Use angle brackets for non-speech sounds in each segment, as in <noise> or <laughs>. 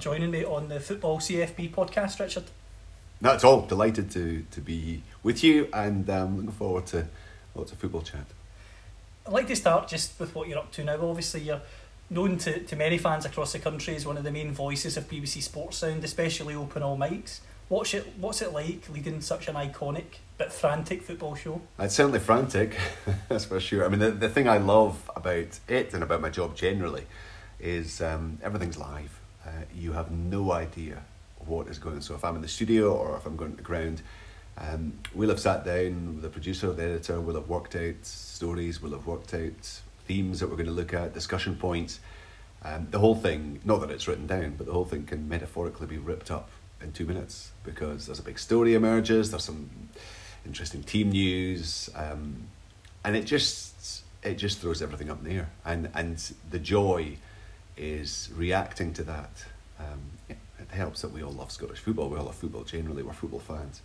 Joining me on the Football CFB podcast, Richard. Not at all. Delighted to, to be with you and um, looking forward to lots of football chat. I'd like to start just with what you're up to now. Obviously, you're known to, to many fans across the country as one of the main voices of BBC Sports Sound, especially Open All Mics. What's it, what's it like leading such an iconic but frantic football show? It's certainly frantic, <laughs> that's for sure. I mean, the, the thing I love about it and about my job generally is um, everything's live. Uh, you have no idea what is going on. So if I'm in the studio or if I'm going to the ground, um, we'll have sat down with the producer, the editor, we'll have worked out stories, we'll have worked out themes that we're going to look at, discussion points. Um, the whole thing, not that it's written down, but the whole thing can metaphorically be ripped up in two minutes because there's a big story emerges, there's some interesting team news, um, and it just it just throws everything up in the air. And and the joy is reacting to that. Um, it, helps that we all love Scottish football. We all love football generally. We're football fans,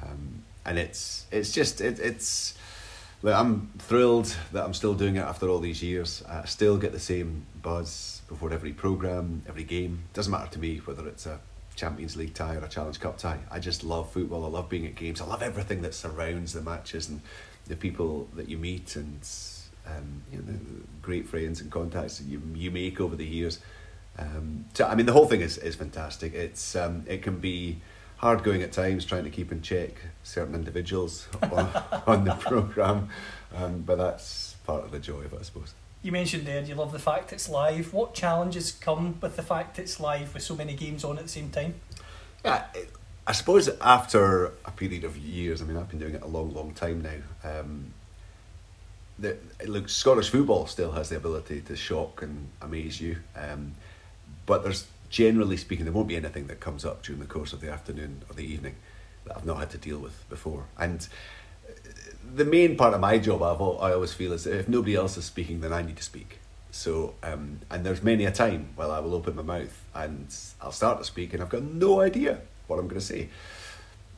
um, and it's it's just it, it's. Look, I'm thrilled that I'm still doing it after all these years. I still get the same buzz before every program, every game. Doesn't matter to me whether it's a Champions League tie or a Challenge Cup tie. I just love football. I love being at games. I love everything that surrounds the matches and the people that you meet and um, you know, the great friends and contacts that you you make over the years. Um, so I mean, the whole thing is is fantastic. It's um, it can be hard going at times trying to keep in check certain individuals <laughs> on, on the program, um, but that's part of the joy of it, I suppose. You mentioned there you love the fact it's live. What challenges come with the fact it's live with so many games on at the same time? Yeah, it, I suppose after a period of years, I mean, I've been doing it a long, long time now. Um, the, look, Scottish football still has the ability to shock and amaze you, um, but there's generally speaking, there won't be anything that comes up during the course of the afternoon or the evening that I've not had to deal with before. And the main part of my job, I've, I always feel, is if nobody else is speaking, then I need to speak. So, um, and there's many a time where I will open my mouth and I'll start to speak and I've got no idea what I'm going to say.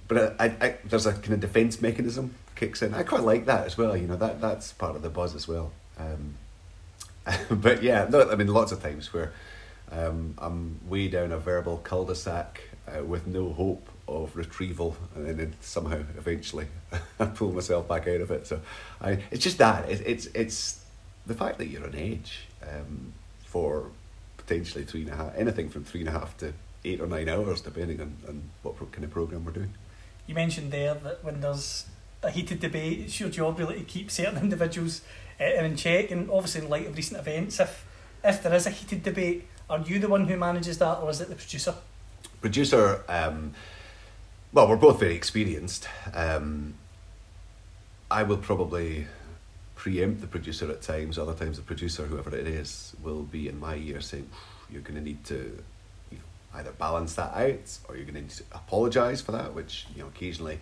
But I, I, there's a kind of defence mechanism kicks in. I quite like that as well. You know that that's part of the buzz as well. Um, <laughs> but yeah, no, I mean lots of times where um, I'm way down a verbal cul-de-sac uh, with no hope of retrieval, and then somehow eventually <laughs> I pull myself back out of it. So I, it's just that it, it's it's the fact that you're on edge um, for potentially three and a half, anything from three and a half to eight or nine hours, depending on, on what kind of program we're doing. You mentioned there that when there's a heated debate, it's your job really to keep certain individuals uh, in check. And obviously, in light of recent events, if if there is a heated debate, are you the one who manages that, or is it the producer? producer um, well we're both very experienced um, i will probably preempt the producer at times other times the producer whoever it is will be in my ear saying you're going to need to either balance that out or you're going to to apologize for that which you know occasionally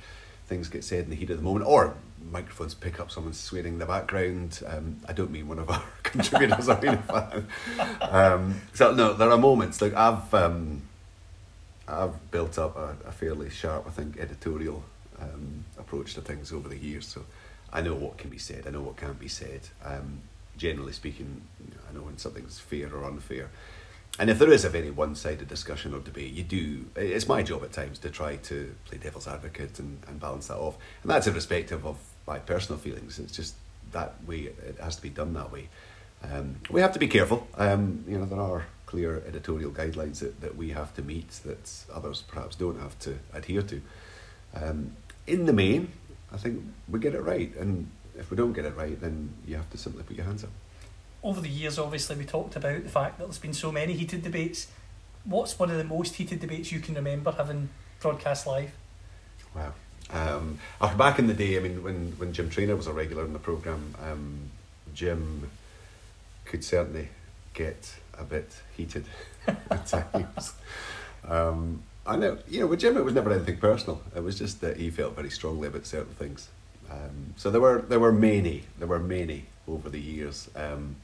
things get said in the heat of the moment or microphones pick up someone swearing in the background um, i don't mean one of our <laughs> contributors i mean a fan um, so no there are moments like i've um, I've built up a, a fairly sharp, I think, editorial um, approach to things over the years. So I know what can be said. I know what can't be said. Um, generally speaking, I know when something's fair or unfair. And if there is a very one-sided discussion or debate, you do. It's my job at times to try to play devil's advocate and, and balance that off. And that's irrespective of my personal feelings. It's just that way. It has to be done that way. Um, we have to be careful. Um, you know, there are clear editorial guidelines that, that we have to meet that others perhaps don't have to adhere to. Um, in the main, I think we get it right, and if we don't get it right, then you have to simply put your hands up. Over the years, obviously, we talked about the fact that there's been so many heated debates. What's one of the most heated debates you can remember having broadcast live? Wow. Um, back in the day, I mean, when, when Jim Traynor was a regular in the programme, um, Jim could certainly get a bit heated <laughs> at times. Um, I know, you know, with Jim, it was never anything personal. It was just that he felt very strongly about certain things. Um, so there were there were many, there were many over the years. Um,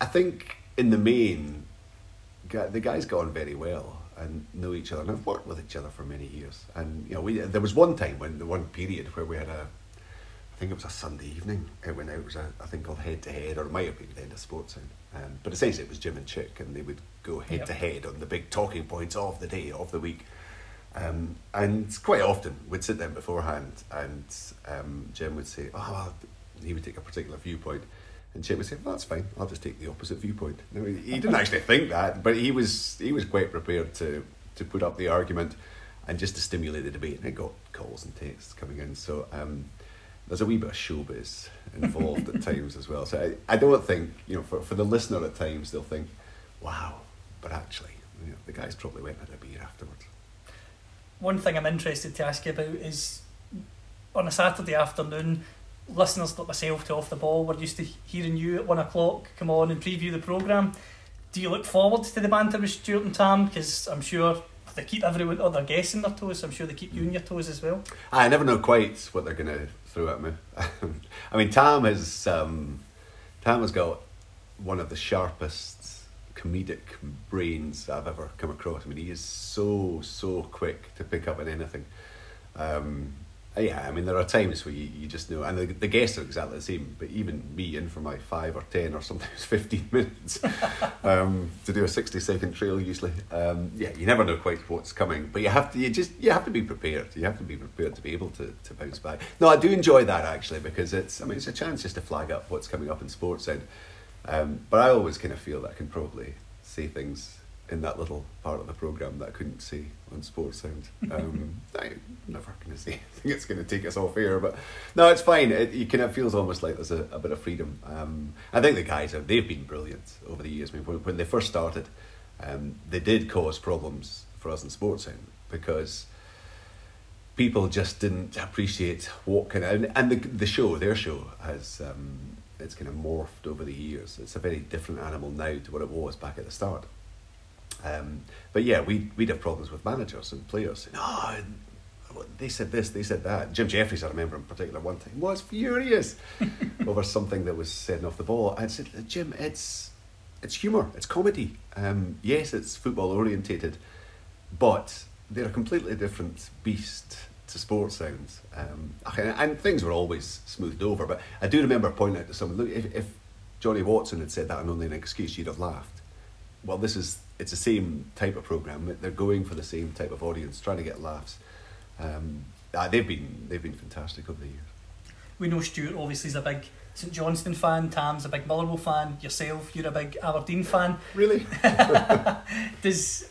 I, think in the main, the guys got on very well and know each other and have worked with each other for many years. And you know, we there was one time when the one period where we had a, I think it was a Sunday evening. It went out. It was a, I think called Head to Head, or it might have been the end of Sports Sound. Um, but essentially, it was Jim and Chick, and they would go head to head on the big talking points of the day, of the week. Um, and quite often, we'd sit down beforehand, and um, Jim would say, "Oh, well," he would take a particular viewpoint." And Chick would say, well, "That's fine. I'll just take the opposite viewpoint." No, he, he didn't actually think that, but he was he was quite prepared to to put up the argument and just to stimulate the debate. And it got calls and texts coming in, so um, there's a wee bit of showbiz involved at <laughs> times as well. So I, I don't think you know for for the listener at times they'll think, "Wow," but actually, you know, the guys probably went and had a beer afterwards. One thing I'm interested to ask you about is on a Saturday afternoon, listeners like myself to Off the Ball, we're used to hearing you at one o'clock come on and preview the programme. Do you look forward to the banter with Stuart and Tam? Because I'm sure they keep everyone other guests on their toes. I'm sure they keep you on your toes as well. I never know quite what they're going to throw at me. <laughs> I mean, Tam has um, Tam has got one of the sharpest comedic brains I've ever come across. I mean, he is so so quick to pick up on anything. Um, yeah, I mean, there are times where you, you just know, and the, the guests are exactly the same. But even me, in for my five or ten or sometimes <laughs> fifteen minutes <laughs> um, to do a sixty second trail, usually. Um, yeah, you never know quite what's coming, but you have to. You just you have to be prepared. You have to be prepared to be able to, to bounce back. No, I do enjoy that actually because it's. I mean, it's a chance just to flag up what's coming up in sports and. Um, but I always kind of feel that I can probably say things in that little part of the program that I couldn't see on Sports Sound. Um, <laughs> I'm never going to say anything it's going to take us off air, but no, it's fine. It, you kind of feels almost like there's a, a bit of freedom. Um, I think the guys have they've been brilliant over the years. I mean, when, when they first started, um, they did cause problems for us in Sports Sound because people just didn't appreciate what kind of and, and the the show, their show, has um, it's kind of morphed over the years. It's a very different animal now to what it was back at the start. Um, but yeah, we we'd have problems with managers and players saying, "Oh, they said this, they said that." Jim Jeffries, I remember in particular, one time was furious <laughs> over something that was said off the ball. I said, "Jim, it's it's humour, it's comedy. Um, yes, it's football orientated, but they're a completely different beast to sports sounds. Um, and, and things were always smoothed over. But I do remember pointing out to someone, look, if, if Johnny Watson had said that and only an excuse, you'd have laughed. Well, this is it's the same type of program. They're going for the same type of audience, trying to get laughs. Um, ah, they've been they've been fantastic over the years. We know Stuart obviously is a big St Johnstone fan, Tam's a big Motherwell fan, yourself, you're a big Aberdeen fan. Really? <laughs> <laughs> Does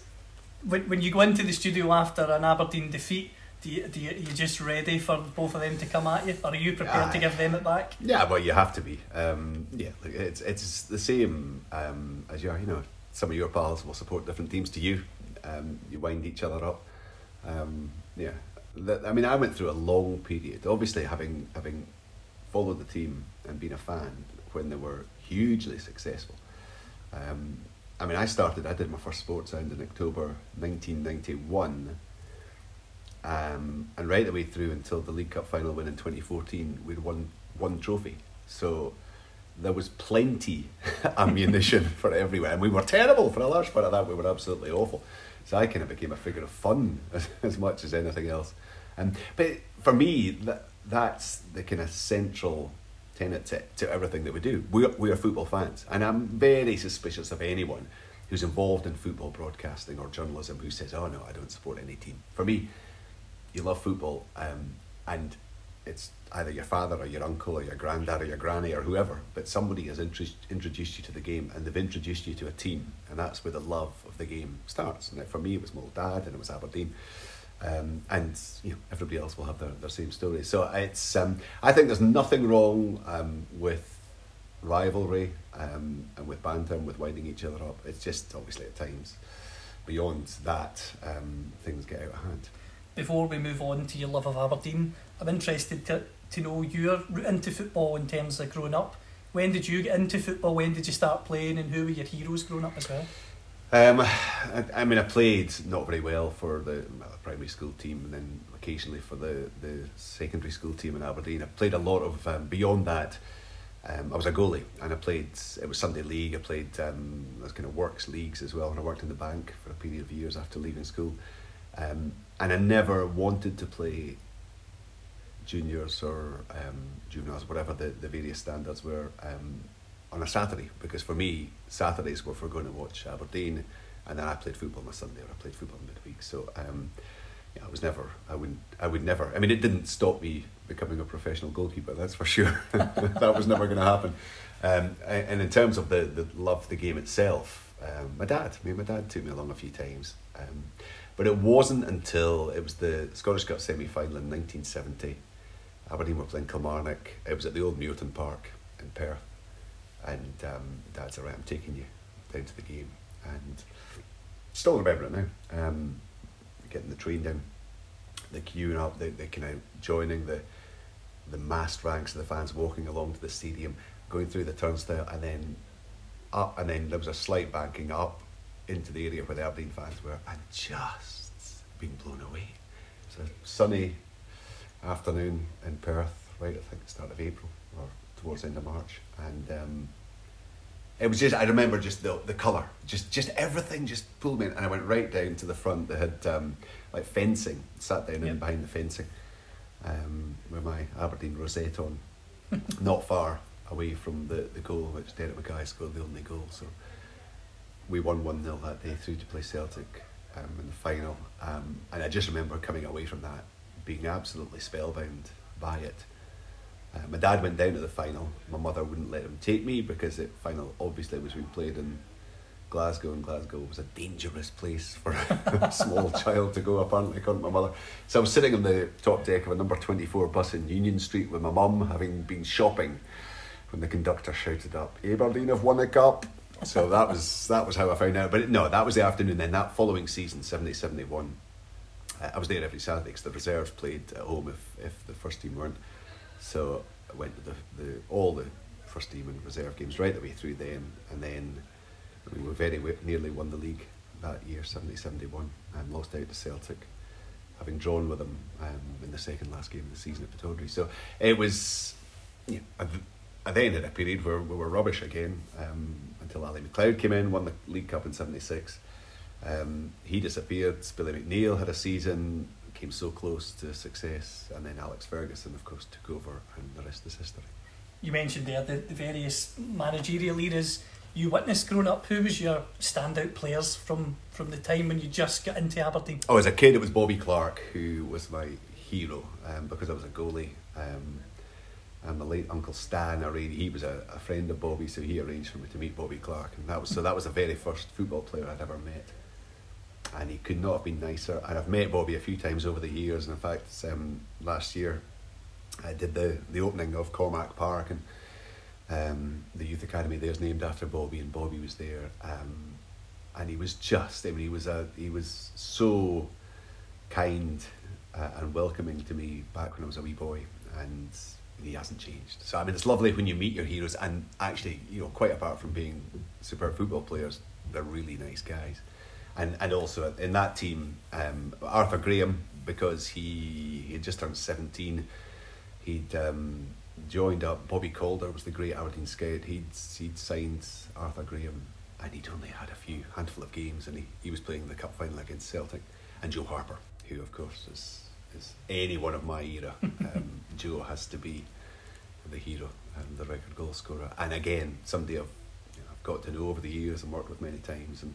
when, when you go into the studio after an Aberdeen defeat, do you, do you, are you just ready for both of them to come at you? Or are you prepared to give them it back? Yeah, well, you have to be. Um, yeah, like, it's it's the same um, as your, you know, some of your pals will support different teams to you. Um, you wind each other up. Um, yeah, I mean, I went through a long period. Obviously, having having followed the team and been a fan when they were hugely successful. Um, I mean, I started. I did my first sports sound in October nineteen ninety one. Um, and right the way through until the League Cup final win in 2014, we'd won one trophy. So there was plenty <laughs> ammunition for everywhere. And we were terrible for a large part of that. We were absolutely awful. So I kind of became a figure of fun <laughs> as, as much as anything else. Um, but for me, that, that's the kind of central tenet to, to everything that we do. We we are football fans. And I'm very suspicious of anyone who's involved in football broadcasting or journalism who says, oh no, I don't support any team. For me, you love football, um, and it's either your father or your uncle or your granddad or your granny or whoever, but somebody has intro- introduced you to the game and they've introduced you to a team, and that's where the love of the game starts. And for me, it was Mull Dad and it was Aberdeen. Um, and you know everybody else will have their, their same story. So it's um, I think there's nothing wrong um, with rivalry um, and with banter and with winding each other up. It's just obviously at times beyond that um, things get out of hand. Before we move on to your love of Aberdeen, I'm interested to, to know your route into football in terms of growing up. When did you get into football? When did you start playing? And who were your heroes growing up as well? Um, I, I mean, I played not very well for the primary school team, and then occasionally for the, the secondary school team in Aberdeen. I played a lot of um, beyond that. Um, I was a goalie, and I played. It was Sunday league. I played um, those kind of works leagues as well, and I worked in the bank for a period of years after leaving school. Um, and I never wanted to play juniors or um, juveniles, whatever the, the various standards were, um, on a Saturday because for me Saturdays were for going to watch Aberdeen, and then I played football on a Sunday or I played football midweek. So um, yeah, I was never, I would, I would never. I mean, it didn't stop me becoming a professional goalkeeper. That's for sure. <laughs> that was never going to happen. Um, and in terms of the the love of the game itself, um, my dad, mean, my dad took me along a few times. Um, but it wasn't until it was the Scottish Cup semi final in 1970. Aberdeen were playing Kilmarnock. It was at the old Muirton Park in Perth. And um, Dad's all right, I'm taking you down to the game. And still remember it now. Um, getting the train down, the queuing up, the, the kind of joining the the massed ranks of the fans walking along to the stadium, going through the turnstile, and then up, and then there was a slight banking up into the area where the Aberdeen fans were, and just being blown away. It was a sunny afternoon in Perth, right? I think the start of April or towards the end of March, and um, it was just I remember just the the colour, just just everything just pulled me in, and I went right down to the front. They had um, like fencing, sat down in behind the fencing, um, with my Aberdeen rosette on, <laughs> not far away from the, the goal, which Derek Mackay scored the only goal. So we won one 0 that day through to play Celtic um, in the final, um, and I just remember coming away from that being absolutely spellbound by it. Uh, my dad went down to the final. My mother wouldn't let him take me because the final obviously was being played in Glasgow, and Glasgow was a dangerous place for <laughs> a small child to go, apparently, according to my mother. So I was sitting on the top deck of a number 24 bus in Union Street with my mum, having been shopping, when the conductor shouted up, Aberdeen have won a cup. So that was that was how I found out. But no, that was the afternoon. Then that following season, 70 71, uh, I was there every Saturday because the reserves played at home if, if the first team weren't. So I went to the, the all the first team and reserve games right the way through then, and then we were very nearly won the league that year, 70-71, and lost out to Celtic, having drawn with them um, in the second last game of the season at Pittodrie. So it was, yeah, I, I then had a period where we were rubbish again um, until Ally MacLeod came in, won the League Cup in '76. Um, he disappeared. Billy McNeill had a season, came so close to success, and then Alex Ferguson, of course, took over, and the rest is history. You mentioned there the, the various managerial eras you witnessed growing up. Who was your standout players from, from the time when you just got into Aberdeen? Oh, as a kid, it was Bobby Clark who was my hero um, because I was a goalie. Um, and my late uncle Stan arranged. He was a, a friend of Bobby, so he arranged for me to meet Bobby Clark, and that was so. That was the very first football player I'd ever met, and he could not have been nicer. And I've met Bobby a few times over the years, and in fact, um, last year I did the the opening of Cormack Park, and um, the youth academy there is named after Bobby, and Bobby was there, um, and he was just. I mean, he was a he was so kind uh, and welcoming to me back when I was a wee boy, and he hasn't changed. So I mean, it's lovely when you meet your heroes, and actually, you know, quite apart from being superb football players, they're really nice guys, and and also in that team, um, Arthur Graham because he he just turned seventeen, he'd. Um, Joined up. Bobby Calder was the great Aberdeen scout. He'd he'd signed Arthur Graham, and he'd only had a few handful of games, and he, he was playing in the cup final against Celtic, and Joe Harper, who of course is is any one of my era. <laughs> Um, Joe has to be the hero and the record goal scorer, and again somebody I've you know, I've got to know over the years and worked with many times, and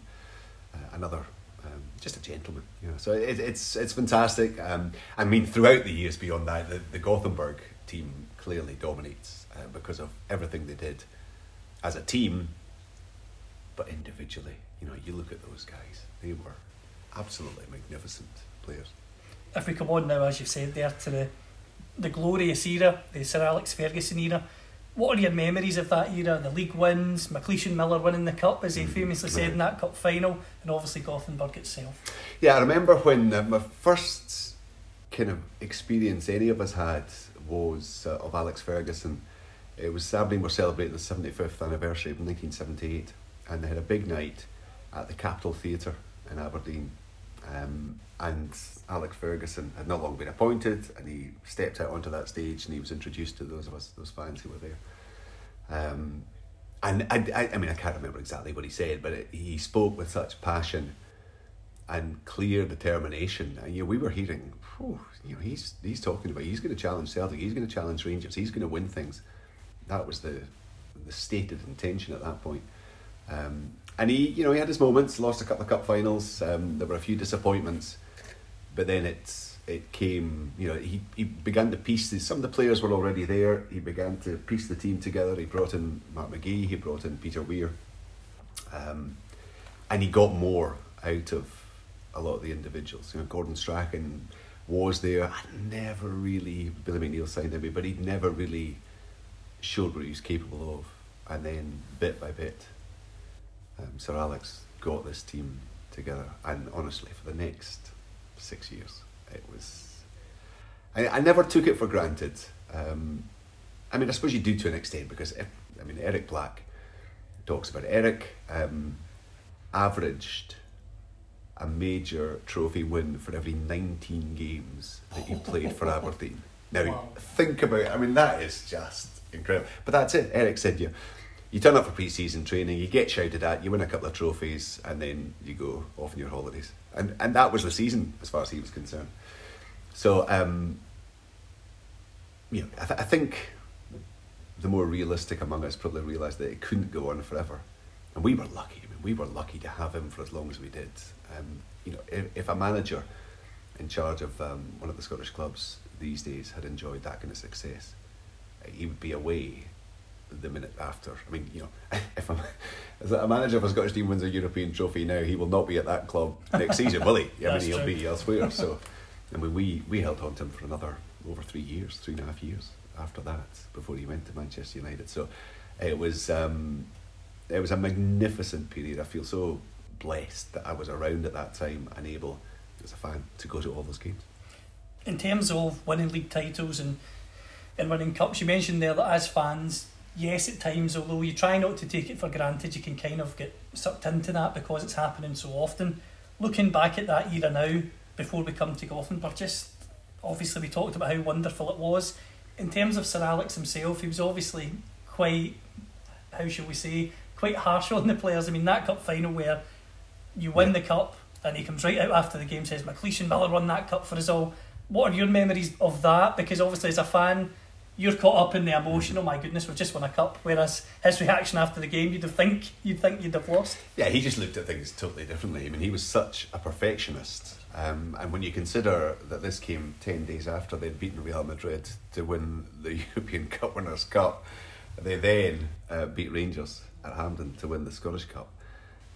uh, another. Um, just a gentleman, you know. So it, it's it's fantastic. Um, I mean, throughout the years beyond that, the, the Gothenburg team clearly dominates uh, because of everything they did as a team, but individually. You know, you look at those guys; they were absolutely magnificent players. If we come on now, as you've said there, to the the glorious era, the Sir Alex Ferguson era. What are your memories of that era? The league wins, McLeish and Miller winning the cup, as he Mhm. famously said in that cup final, and obviously Gothenburg itself. Yeah, I remember when uh, my first kind of experience any of us had was uh, of Alex Ferguson. It was Aberdeen we were celebrating the 75th anniversary of 1978, and they had a big night at the Capitol Theatre in Aberdeen. Um, and Alex Ferguson had not long been appointed, and he stepped out onto that stage, and he was introduced to those of us, those fans who were there. Um, and I, I, I mean, I can't remember exactly what he said, but it, he spoke with such passion and clear determination. And you know, we were hearing, you know, he's he's talking about he's going to challenge Celtic, he's going to challenge Rangers, he's going to win things. That was the the stated intention at that point. Um, and he, you know, he had his moments. Lost a couple of cup finals. Um, there were a few disappointments, but then it's it came. You know, he he began to piece. The, some of the players were already there. He began to piece the team together. He brought in Mark McGhee. He brought in Peter Weir. Um, and he got more out of a lot of the individuals. You know, Gordon Strachan was there. I never really Billy McNeill signed him, but he never really showed what he was capable of. And then bit by bit, um, Sir Alex got this team together. And honestly, for the next six years, it was. I, I never took it for granted. Um, I mean, I suppose you do to an extent because if, I mean Eric Black talks about it. Eric um, averaged a major trophy win for every 19 games that he played for Aberdeen. <laughs> Now, Wow. think about it. I mean, that is just incredible. But that's it. Eric said you, you turn up for pre-season training, you get shouted at, you win a couple of trophies, and then you go off on your holidays. And and that was the season as far as he was concerned. So, um, you know, I, th- I think the more realistic among us probably realised that it couldn't go on forever. And we were lucky. I mean, we were lucky to have him for as long as we did. Um, you know, if, if a manager in charge of um, one of the Scottish clubs these days had enjoyed that kind of success, he would be away the minute after. I mean, you know, <laughs> if a, if a manager of a Scottish team wins a European trophy now, he will not be at that club next season, will he? I <laughs> mean, he'll true. be elsewhere. So, <laughs> I mean, we, we held on to him for another over three years, three and a half years after that, before he went to Manchester United. So, it was um, it was a magnificent period. I feel so blessed that I was around at that time and able, as a fan, to go to all those games. in terms of winning league titles and and winning cups, you mentioned there that as fans, yes, at times, although you try not to take it for granted, you can kind of get sucked into that because it's happening so often. Looking back at that era now, before we come to Gothenburg, just obviously we talked about how wonderful it was. In terms of Sir Alex himself, he was obviously quite, how shall we say, quite harsh <laughs> on the players. I mean, that cup final where you win the cup and he comes right out after the game says McLeish and Miller won that cup for us all. What are your memories of that? Because obviously as a fan, you're caught up in the emotion. Oh my goodness, we've just won a cup. Whereas his reaction after the game, you'd think you'd think you'd have lost. Yeah, he just looked at things totally differently. I mean, he was such a perfectionist. Um, and when you consider that this came 10 days after they'd beaten Real Madrid to win the <laughs> European Cup Winners' Cup, they then uh, beat Rangers at Hampden to win the Scottish Cup.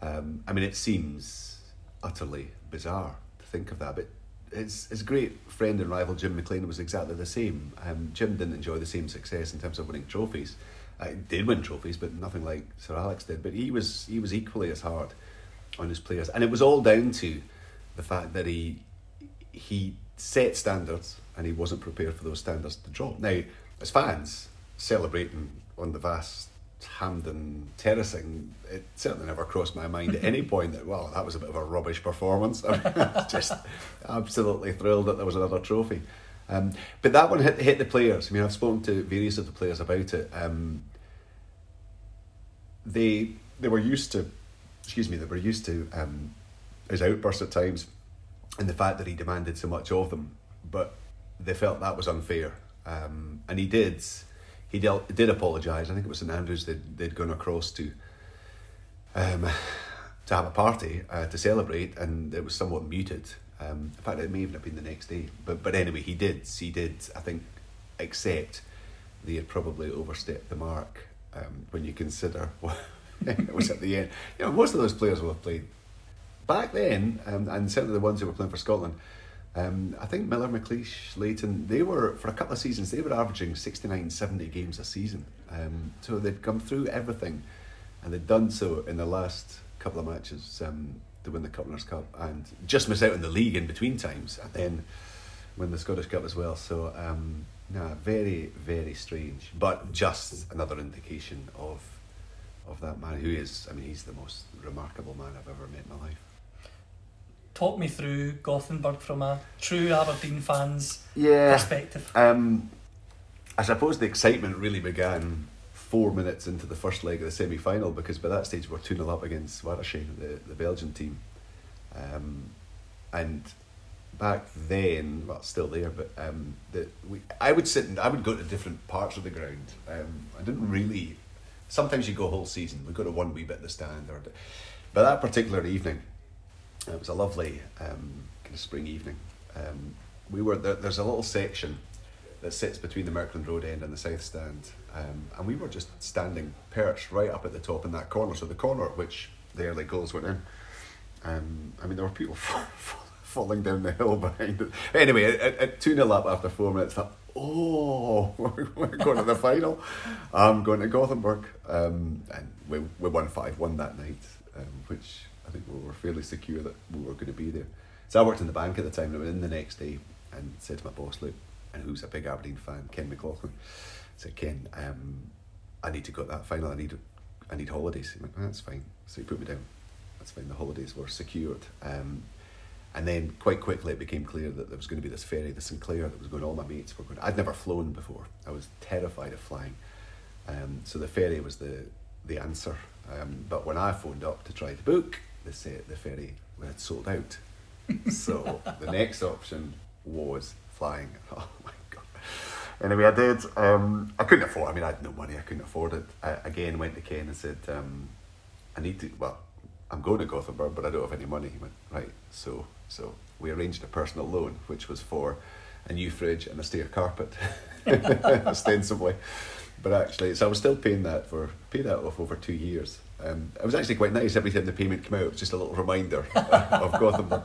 Um, I mean, it seems utterly bizarre to think of that, but his, his great friend and rival Jim McLean was exactly the same. Um, Jim didn't enjoy the same success in terms of winning trophies. Uh, he did win trophies, but nothing like Sir Alex did. But he was he was equally as hard on his players, and it was all down to the fact that he he set standards and he wasn't prepared for those standards to drop. Now, as fans celebrating on the vast Hampden terracing, it certainly never crossed my mind at any <laughs> point that well that was a bit of a rubbish performance. <laughs> I, was just absolutely thrilled that there was another trophy. Um, but that one hit, hit the players. I mean, I've spoken to various of the players about it. Um, they they were used to, excuse me, they were used to um, his outbursts at times, and the fact that he demanded so much of them. But they felt that was unfair, um, and he did. He del- did apologise. I think it was St Andrews they'd, they'd gone across to um, to have a party uh, to celebrate, and it was somewhat muted. Um, in fact, it may even have been the next day. But but anyway, he did. He did. I think accept they had probably overstepped the mark um, when you consider <laughs> what it was at the end. You know, most of those players will have played back then, um, and certainly the ones who were playing for Scotland. Um, I think Miller, McLeish, Leighton, they were, for a couple of seasons, they were averaging 69, 70 games a season. Um, so they'd come through everything, and they'd done so in the last couple of matches um, to win the Cup Winners' Cup, and just miss out in the league in between times. And then win the Scottish Cup as well. So, um, no, very, very strange, but just another indication of of that man who is. I mean, he's the most remarkable man I've ever met in my life. Talk me through Gothenburg from a true Aberdeen fan's Yeah. perspective. Um, I suppose the excitement really began four minutes into the first leg of the semi final because by that stage we're 2 0 up against Waterschei, the, the Belgian team. Um, and back then, well, still there, but um, the, we, I would sit and I would go to different parts of the ground. Um, I didn't really. Sometimes you go a whole season. We go to one wee bit in the stand, or but that particular evening, it was a lovely um, kind of spring evening. Um, we were there, there's a little section that sits between the Merkland Road end and the south stand, um, and we were just standing perched right up at the top in that corner. So the corner at which the early goals went in. Um, I mean, there were people <laughs> falling down the hill behind it. Anyway, at, at 2 0 up after four minutes, I oh, <laughs> we're going to the final. I'm going to Gothenburg. Um, and we, we won 5 1 that night, um, which I think we were fairly secure that we were going to be there. So I worked in the bank at the time, and I went in the next day and said to my boss, look, and who's a big Aberdeen fan, Ken McLaughlin, said, Ken, um, I need to go to that final. I need, I need holidays. He went, "Oh, that's fine. So he put me down. That's fine. The holidays were secured. Um, and then quite quickly it became clear that there was going to be this ferry, the St Clair, that was going. All my mates were going. I'd never flown before. I was terrified of flying. Um, so the ferry was the the answer. Um, but when I phoned up to try to book, they said the ferry had sold out. so <laughs> the next option was flying. <laughs> Oh my god. Anyway, I did. Um, I couldn't afford. I mean, I had no money. I couldn't afford it. I again went to Ken and said, um, "I need to." Well, I'm going to Gothenburg, but I don't have any money. He went right. So so we arranged a personal loan, which was for a new fridge and a stair carpet, <laughs> ostensibly. But actually, so I was still paying that for pay that off over two years. Um, it was actually quite nice. Every time the payment came out, it was just a little reminder <laughs> of Gothenburg.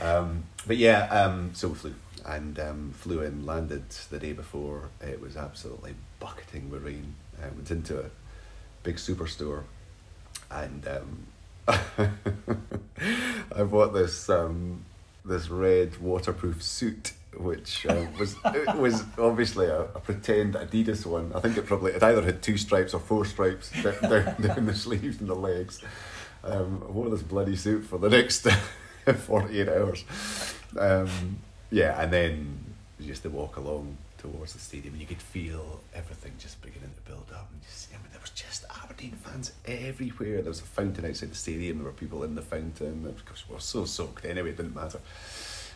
Um, but yeah, um, so we flew and um, flew in, landed the day before. It was absolutely bucketing with rain. I went into a big superstore and um, <laughs> I bought this um, this red waterproof suit, which uh, was was obviously a, a pretend Adidas one. I think it probably it either had two stripes or four stripes <laughs> down, down, down the sleeves and the legs. Um, I wore this bloody suit for the next <laughs> forty eight hours. Um, yeah, and then just to walk along towards the stadium, and you could feel everything just beginning to build up. And just, I mean, there was just Aberdeen fans everywhere. There was a fountain outside the stadium. There were people in the fountain. Of course, we were so soaked anyway. It didn't matter.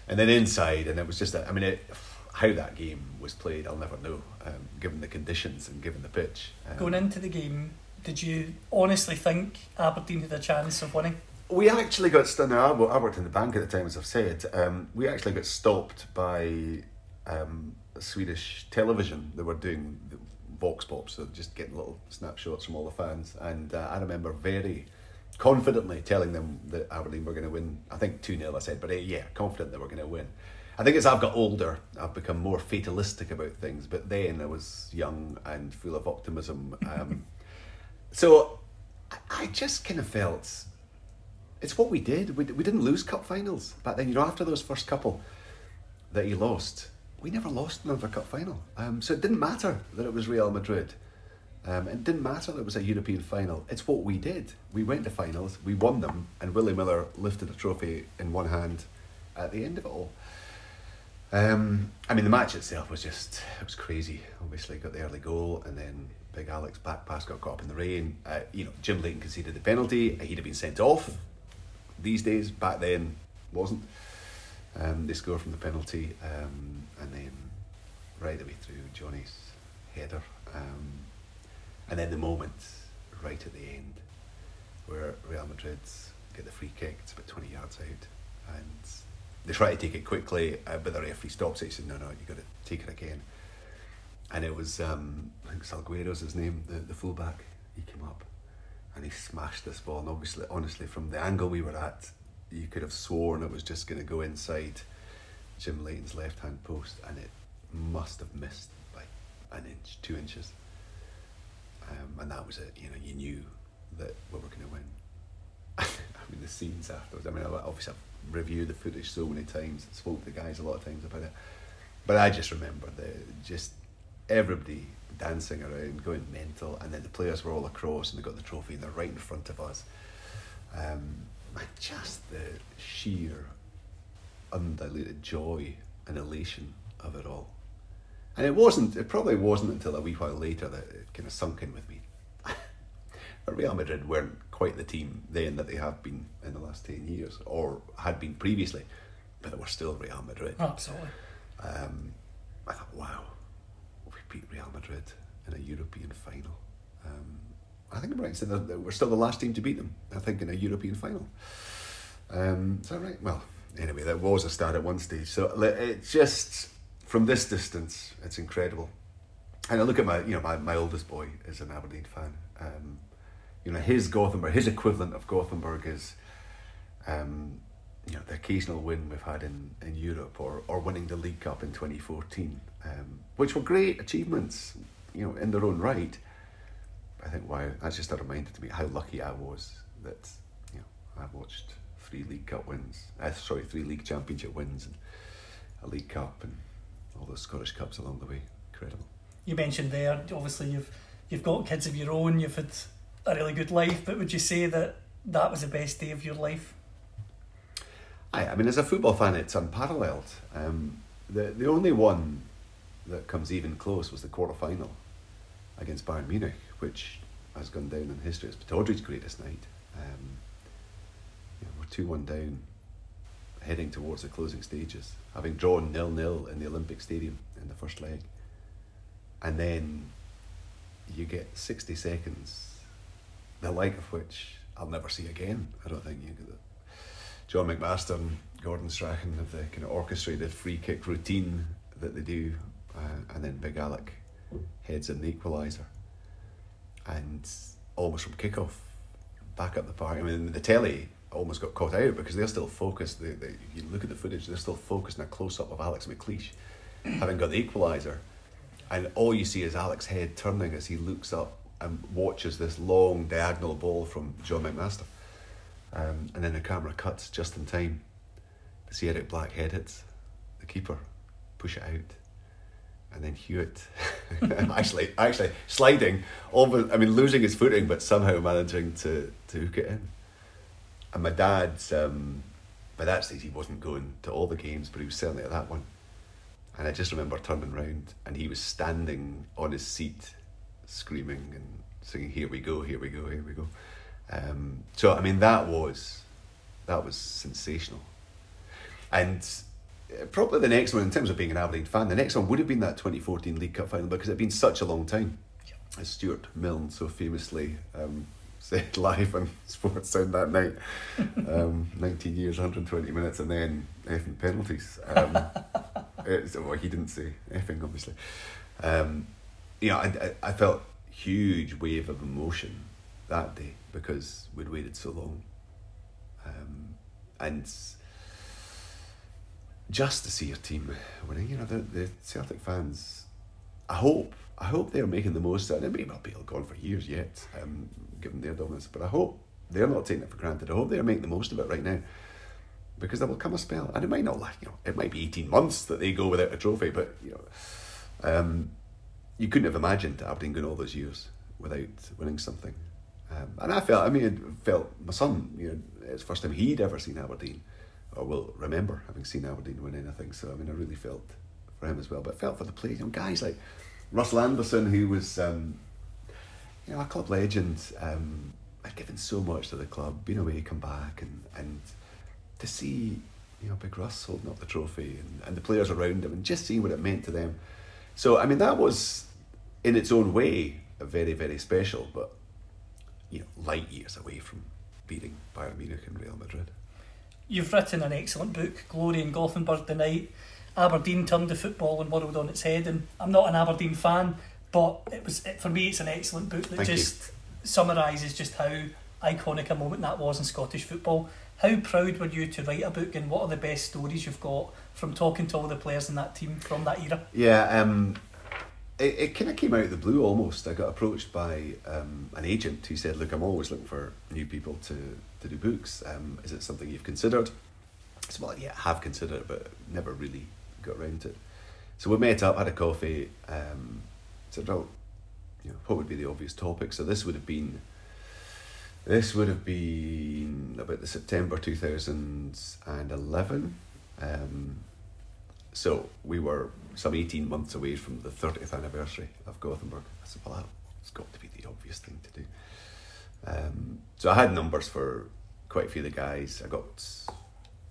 And then inside, and it was just. A, I mean, it, how that game was played, I'll never know, um, given the conditions and given the pitch. Um, Going into the game, did you honestly think Aberdeen had a chance of winning? We actually got stopped. Now, I I worked in the bank at the time, as I've said. Um, we actually got stopped by um, Swedish television. They were doing the vox pops, so just getting little snapshots from all the fans. And uh, I remember very confidently telling them that Aberdeen were going to win. I think 2 0, I said, but uh, yeah, confident that we're going to win. I think as I've got older, I've become more fatalistic about things. But then I was young and full of optimism. Um, <laughs> so I- I just kind of felt it's what we did. We, we didn't lose cup finals back then. You know, after those first couple that he lost, we never lost another cup final. Um, so it didn't matter that it was Real Madrid. Um, it didn't matter that it was a European final. It's what we did. We went to finals, we won them, and Willie Miller lifted a trophy in one hand at the end of it all. Um, I mean, the match itself was just, it was crazy. Obviously, got the early goal, and then Big Alex back pass got caught up in the rain. Uh, you know, Jim Leighton conceded the penalty. He'd have been sent off these days. Back then, wasn't. Um, they score from the penalty, um, and then right the way through Johnny's header, um, and then the moment right at the end where Real Madrid get the free kick. It's about twenty yards out, and they try to take it quickly, uh, but the referee stops it. He says, "No, no, you've got to take it again." And it was um, I think Salguero's his name, the the fullback. He came up and he smashed this ball. And obviously, honestly, from the angle we were at, you could have sworn it was just going to go inside Jim Leighton's left hand post, and it must have missed by an inch, two inches. Um, and that was it. You know, you knew that we were going to win. <laughs> I mean, the scenes afterwards. I mean, obviously, I've reviewed the footage so many times, spoke to the guys a lot of times about it. but I just remember the just everybody dancing around, going mental, and then the players were all across and they got the trophy and they're right in front of us. Um, and just the sheer, undiluted joy and elation of it all. And it wasn't, it probably wasn't until a wee while later that it kind of sunk in with me. <laughs> But Real Madrid weren't quite the team then that they have been in the last 10 years, or had been previously, but they were still Real Madrid. Absolutely. Um, I thought, wow, we beat Real Madrid in a European final. Um, I think I'm right in saying that we're still the last team to beat them, I think, in a European final. Um, is that right? Well, anyway, that was a start at one stage. So it just, from this distance, it's incredible. And I look at my, you know, my, my oldest boy is an Aberdeen fan. Um, you know, his Gothenburg, his equivalent of Gothenburg is, um, you know, the occasional win we've had in, in Europe or, or winning the League Cup in 2014, um, which were great achievements, you know, in their own right. I think, wow, that's just a reminder to me how lucky I was that, you know, I watched three League Cup wins, uh, sorry, three League Championship wins and a League Cup and all those Scottish Cups along the way. Incredible. You mentioned there, obviously you've you've got kids of your own, you've had a really good life, but would you say that that was the best day of your life? I, I mean, as a football fan, it's unparalleled. Um, the the only one that comes even close was the quarter final against Bayern Munich, which has gone down in history as Pittodrie's greatest night. Um, you know, we're two one down, heading towards the closing stages, having drawn nil nil in the Olympic Stadium in the first leg, and then you get sixty seconds, the like of which I'll never see again. I don't think you it. John McMaster and Gordon Strachan have the kind of orchestrated free kick routine that they do, uh, and then Big Alec heads in the equaliser, and almost from kickoff, back up the park. I mean, the telly almost got caught out because they're still focused. They, they, you look at the footage; they're still focused on a close up of Alex McLeish, having got the equaliser, and all you see is Alex's head turning as he looks up and watches this long diagonal ball from John McMaster. Um, and then the camera cuts just in time to see Eric Black head it, the keeper, push it out, and then Hewitt <laughs> actually actually sliding, almost I mean losing his footing, but somehow managing to, to hook it in. And my dad's um, by that stage he wasn't going to all the games, but he was certainly at that one. And I just remember turning round and he was standing on his seat, screaming and singing, "Here we go, here we go, here we go." Um, so I mean that was that was sensational, and uh, probably the next one in terms of being an Aberdeen fan, the next one would have been that twenty fourteen League Cup final because it had been such a long time. As Stewart Milne so famously um, said <laughs> live on Sports Sound that night, um, <laughs> nineteen years, one hundred twenty minutes, and then effing penalties. Um, <laughs> it's, well, he didn't say effing, obviously. Um, you know, I, I, I felt huge wave of emotion that day because we'd waited so long. Um, and just to see your team winning, you know, the, the Celtic fans, I hope, I hope they're making the most out of it. It may not be gone for years yet, um, given their dominance, but I hope they're not taking it for granted. I hope they're making the most of it right now. Because there will come a spell, and it might not last, you know, it might be eighteen months that they go without a trophy, but you know, um, you couldn't have imagined Aberdeen going all those years without winning something. Um, and I felt, I mean, it felt my son, you know, it's the first time he'd ever seen Aberdeen, or will remember having seen Aberdeen win anything. So I mean, I really felt for him as well, but felt for the players, you know, guys like Russell Anderson, who was, um, you know, a club legend, um, had given so much to the club, been away, come back, and and to see, you know, Big Russ holding up the trophy and, and the players around him, and just seeing what it meant to them. So I mean, that was in its own way very very special, but you know, light years away from beating Bayern Munich and Real Madrid. You've written an excellent book, Glory in Gothenburg the Night. Aberdeen turned the football and world on its head, and I'm not an Aberdeen fan, but it was it, for me. It's an excellent book that Thank you. just summarises just how iconic a moment that was in Scottish football. How proud were you to write a book, and what are the best stories you've got from talking to all the players in that team from that era? Yeah, um, it, it kind of came out of the blue almost. I got approached by um, an agent who said, "Look, I'm always looking for new people to, to do books. Um, is it something you've considered?" I said, "Well, yeah, I have considered it, but never really got around to it." So we met up, had a coffee, um, "Oh, you know, what would be the obvious topic?" So this would have been, this would have been about the September two thousand and eleven. Um, so we were some eighteen months away from the thirtieth anniversary of Gothenburg. I said, "Well, that's got to be the obvious thing to do." Um, so I had numbers for quite a few of the guys. I got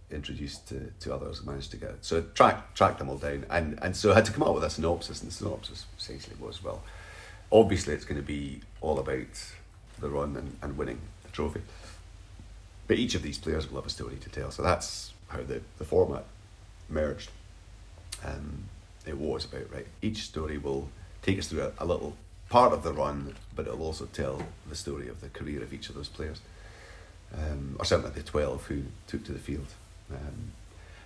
introduced to, to others, managed to get so I tracked tracked them all down, and and so I had to come up with a synopsis, and the synopsis essentially was well, obviously it's going to be all about the run and, and winning the trophy, but each of these players will have a story to tell. So that's how the the format merged. Um, it was about right. Each story will take us through a, a little part of the run, but it'll also tell the story of the career of each of those players, um, or certainly the twelve who took to the field. Um,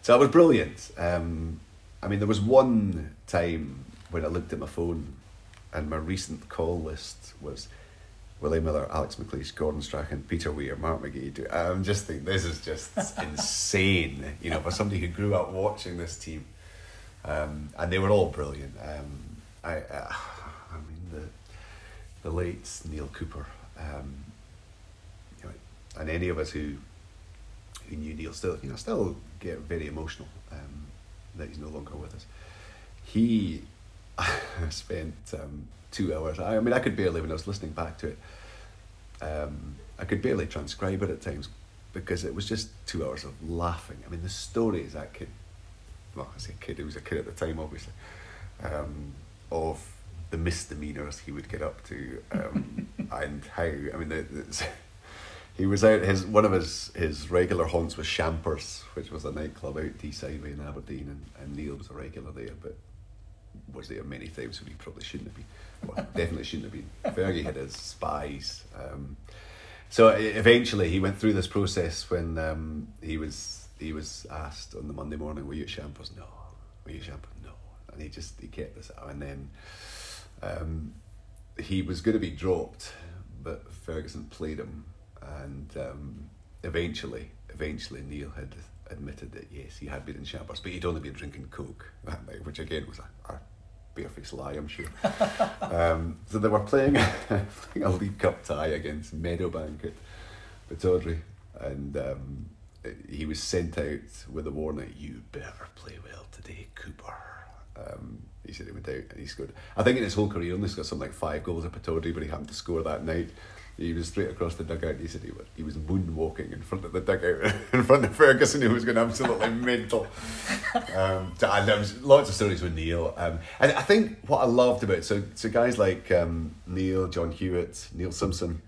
so that was brilliant. Um, I mean, there was one time when I looked at my phone, and my recent call list was Willie Miller, Alex McLeish, Gordon Strachan, Peter Weir, Mark McGhee. I'm just thinking this is just <laughs> insane, you know, for somebody who grew up watching this team, um, and they were all brilliant. Um, I, uh, I mean the the late Neil Cooper, um, you know, and any of us who who knew Neil still, you know, still get very emotional um, that he's no longer with us. He <laughs> spent um, two hours. I, I mean, I could barely when I was listening back to it. Um, I could barely transcribe it at times because it was just two hours of laughing. I mean, the stories that kid, well, I say kid, he was a kid at the time, obviously, um, of the misdemeanors he would get up to um, <laughs> and how, I mean, the, the, he was out, his one of his, his regular haunts was Shampers, which was a nightclub out Deeside Way in Aberdeen, and, and Neil was a regular there, but was there many times when he probably shouldn't have been. Well, <laughs> definitely shouldn't have been. Fergie had his spies. Um, so eventually he went through this process when um, he was he was asked on the Monday morning, "Were you at Shampers?" No. Were you at Shampers? No. And he just he kept this out, and then um, he was going to be dropped, but Ferguson played him, and um, eventually, eventually Neil had admitted that yes, he had been in Shampers, but he'd only been drinking coke <laughs> that night, which again was a, a barefaced lie, I'm sure. <laughs> um, so they were playing, <laughs> playing a League Cup tie against Meadowbank at Pittodrie, and um, he was sent out with a warning: "You better play well today, Cooper." Um, he said he went out and he scored. I think in his whole career, he only scored something like five goals at Pittodrie, but he happened to score that night. He was straight across the dugout. He said he was, he was moonwalking in front of the dugout, <laughs> in front of Ferguson, who was going absolutely <laughs> mental. Um, and there was lots of stories with Neil. Um, and I think what I loved about so so guys like um, Neil, John Hewitt, Neil Simpson,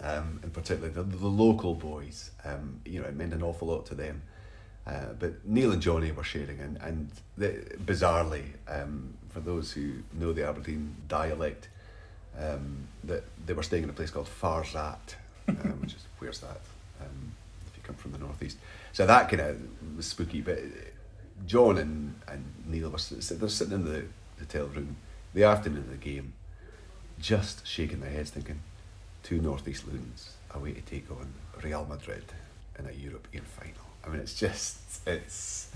um, in particular the, the local boys. Um, you know, it meant an awful lot to them. Uh, but Neil and Johnny were sharing, and and the, bizarrely, um, for those who know the Aberdeen dialect, um, that they were staying in a place called Farzat, um, which is where's that? Um, if you come from the northeast, so that kind of was spooky. But John and, and Neil were they're sitting in the hotel room the afternoon of the game, just shaking their heads, thinking, two northeast loons away to take on Real Madrid in a European final. I mean, it's just it's.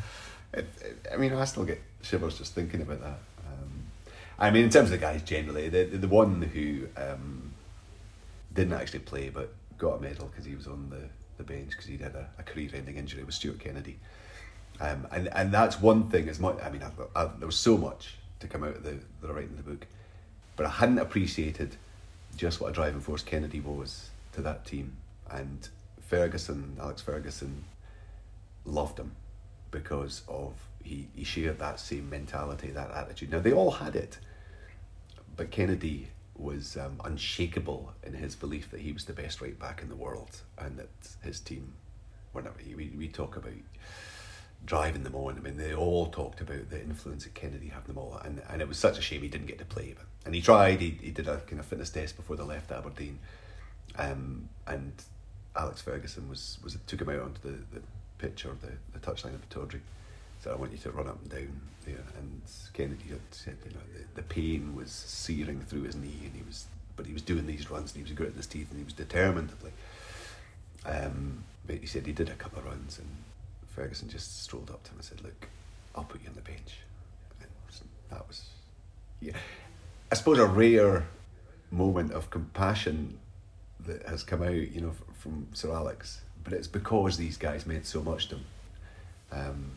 It, it, I mean, I still get shivers just thinking about that. I mean, in terms of the guys generally, the the, the one who um, didn't actually play but got a medal because he was on the, the bench because he'd had a, a career-ending injury was Stuart Kennedy. Um, and and that's one thing. As much, I mean, I, I, there was so much to come out of the I write in the book, but I hadn't appreciated just what a driving force Kennedy was to that team. And Ferguson, Alex Ferguson, loved him because of he, he shared that same mentality, that attitude. Now they all had it, but Kennedy was um, unshakable in his belief that he was the best right back in the world and that his team, whenever we, we talk about driving them on, I mean, they all talked about the influence that Kennedy had them all, and, and it was such a shame he didn't get to play. But, and he tried, he, he did a kind of fitness test before they left Aberdeen, um, and Alex Ferguson was, was took him out onto the, the pitch or the, the touchline of Pittodrie. I want you to run up and down there. And Kennedy had said, you know, the, the pain was searing through his knee, and he was, but he was doing these runs, and he was gritting his teeth, and he was determined to play. Um, but he said he did a couple of runs, and Ferguson just strolled up to him and said, "Look, I'll put you on the bench." And that was, yeah, I suppose a rare moment of compassion that has come out, you know, from Sir Alex. But it's because these guys meant so much to him. Um,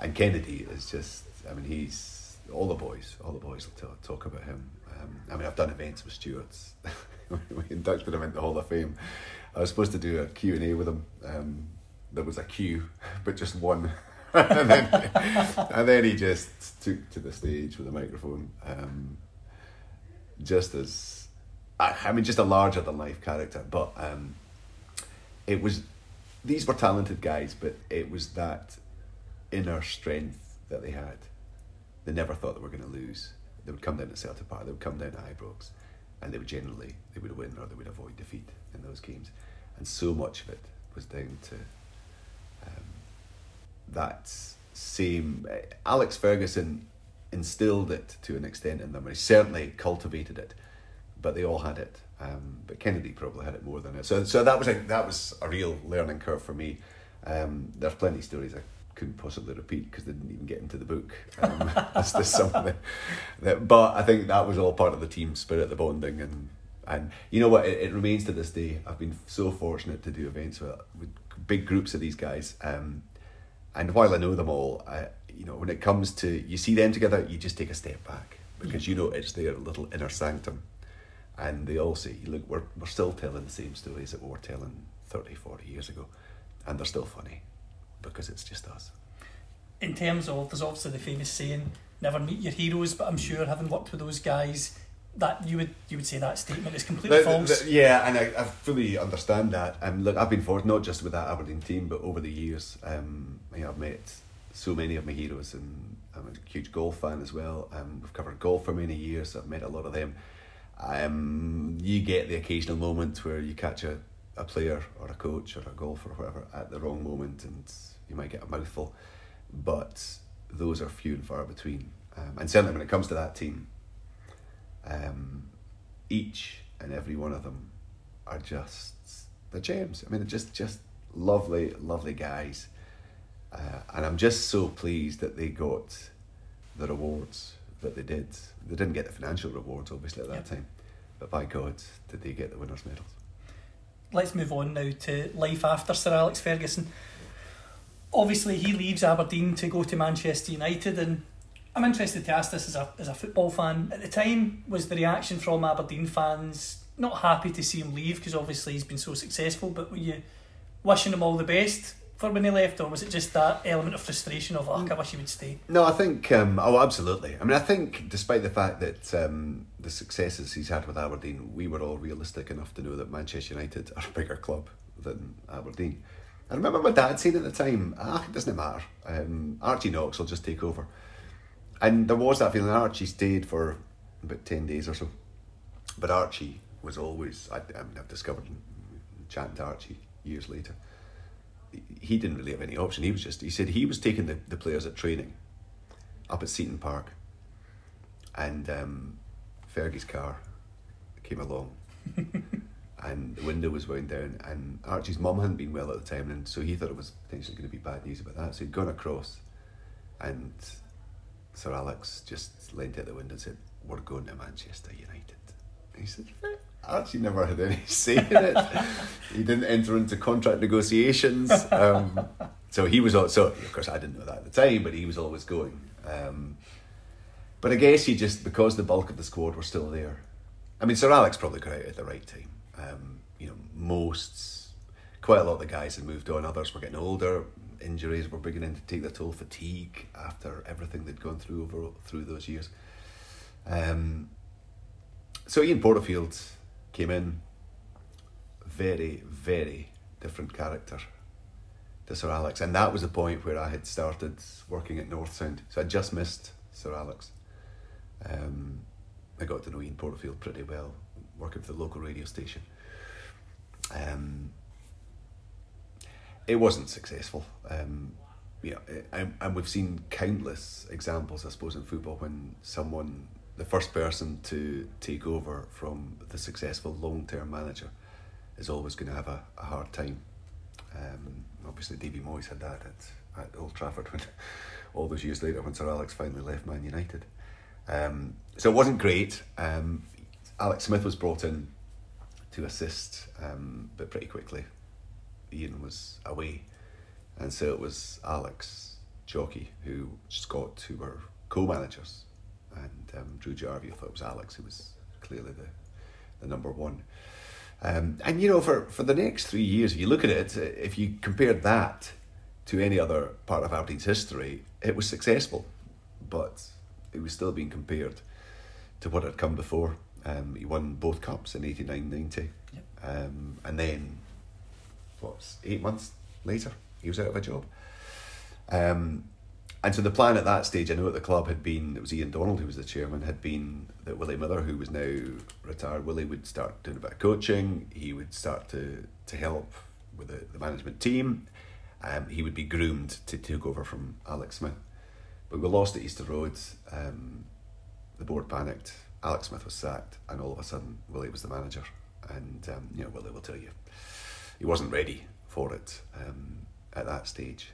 and Kennedy is just, I mean, he's all the boys, all the boys will talk, about him. Um, I mean, I've done events with Stewarts. <laughs> we inducted him into the Hall of Fame. I was supposed to do a Q and A with him. Um, there was a queue, <laughs> but just one. <laughs> and, then, and then he just took to the stage with a microphone. Um, just as, I, I mean, just a larger than life character. But um, it was, these were talented guys, but it was that inner strength that they had. They never thought they were going to lose. They would come down to Celtic Park, they would come down to Ibrox, and they would generally they would win or they would avoid defeat in those games. And so much of it was down to um, that same. eh, Alex Ferguson instilled it to an extent in them. He certainly cultivated it, but they all had it. Um, but Kennedy probably had it more than it. So, so that was a that was a real learning curve for me. Um, there's plenty of stories I couldn't possibly repeat because they didn't even get into the book. Um, <laughs> that's just something that, that, but I think that was all part of the team spirit, the bonding, and and you know what? It, it remains to this day. I've been so fortunate to do events with, with big groups of these guys. Um, and while I know them all, I, you know, when it comes to you see them together, you just take a step back because you know it's their little inner sanctum. And they all say, look, we're, we're still telling the same stories that we were telling 30, 40 years ago. And they're still funny because it's just us. in terms of there's obviously the famous saying never meet your heroes but i'm sure having worked with those guys that you would you would say that statement is completely The- false the- yeah, and I, I fully understand that. Um, look, I've been fortunate not just with that Aberdeen team, but over the years, um, you know, I've met so many of my heroes, and I'm a huge golf fan as well. Um, we've covered golf for many years. So I've met a lot of them. Um, you get the occasional moment where you catch a, a player or a coach or a golfer or whatever at the wrong moment, and you might get a mouthful. But those are few and far between. Um, and certainly when it comes to that team, um, each and every one of them are just the gems. I mean, they're just just lovely, lovely guys, uh, and I'm just so pleased that they got the rewards that they did. They didn't get the financial rewards, obviously, at that time, but by God, did they get the winners' medals? Let's move on now to life after Sir Alex Ferguson. Obviously, he leaves Aberdeen to go to Manchester United, and I'm interested to ask this as a as a football fan. At the time, was the reaction from Aberdeen fans not happy to see him leave because obviously he's been so successful, but were you wishing him all the best for when he left, or was it just that element of frustration of, oh, I wish he would stay? No, I think. Um, oh, absolutely. I mean, I think, despite the fact that um, the successes he's had with Aberdeen, we were all realistic enough to know that Manchester United are a bigger club than Aberdeen. I remember my dad saying at the time, "Ah, it doesn't matter. Um, Archie Knox will just take over." And there was that feeling. Archie stayed for about ten days or so, but Archie was always. I, I mean, I've discovered chatting to Archie years later he didn't really have any option. He was just he said he was taking the, the players at training up at Seaton Park and um, Fergie's car came along <laughs> and the window was wound down and Archie's mum hadn't been well at the time and so he thought it was potentially going to be bad news about that. So he'd gone across and Sir Alex just leant out the window and said, We're going to Manchester United. And he said, Archie never had any <laughs> say in it. he didn't enter into contract negotiations. Um, so he was, al- so of course I didn't know that at the time, but he was always going. Um, but I guess he just, because the bulk of the squad were still there. I mean, Sir Alex probably got out at the right time. Um, you know, most, quite a lot of the guys had moved on, others were getting older. Injuries were beginning to take their toll, fatigue after everything they'd gone through over through those years. Um, so Ian Porterfield came in, very, very different character to Sir Alex, and that was the point where I had started working at North Sound. So I just missed Sir Alex. Um, I got to know Ian Porterfield pretty well, working for the local radio station. Um, it wasn't successful. Um, and, and we've seen countless examples, I suppose, in football when someone, the first person to take over from the successful long-term manager, is always going to have a, a hard time. Um, obviously, Davy Moyes had that at, at Old Trafford when <laughs> all those years later when Sir Alex finally left Man United. Um, so it wasn't great. Um, Alex Smith was brought in to assist, um, but pretty quickly Ian was away. And so it was Alex Jocky, who Scott, who were co managers, um, Drew Jarvie, I thought it was Alex, who was clearly the, the number one. Um, and you know, for, for the next three years, if you look at it, if you compared that to any other part of Aberdeen's history, it was successful, but it was still being compared to what had come before. Um, he won both cups in 89 90. Yep. Um, and then, what, eight months later, he was out of a job. Um, and so the plan at that stage, I know at the club had been, it was Ian Donald who was the chairman, had been that Willie Miller, who was now retired, Willie would start doing a bit of coaching, he would start to, to help with the, the management team, um, he would be groomed to take over from Alex Smith. But we lost at Easter Road, um, the board panicked, Alex Smith was sacked, and all of a sudden Willie was the manager. And, um, you know, Willie will tell you, he wasn't ready for it um, at that stage.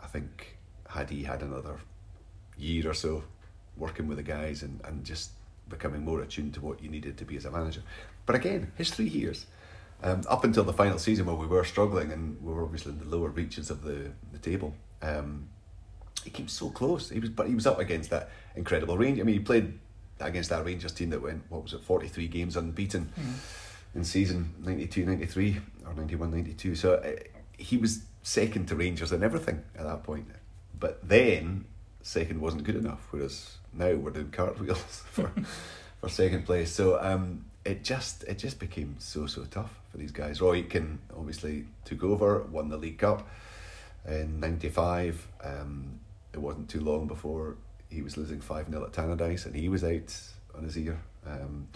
I think had he had another year or so working with the guys and, and just becoming more attuned to what you needed to be as a manager. But again, his three years, um, up until the final season where we were struggling and we were obviously in the lower reaches of the, the table, um, he came so close. He was, but he was up against that incredible range. I mean, he played against that Rangers team that went, what was it, 43 games unbeaten in season 92 93 or 91 92. So uh, he was second to Rangers in everything at that point. But then second wasn't good enough, whereas now we're doing cartwheels <laughs> for for second place. So um, it just it just became so so tough for these guys. Roy Aitken obviously took over, won the League Cup in '95. Um, it wasn't too long before he was losing five 0 at Tannadice, and he was out on his ear. Um,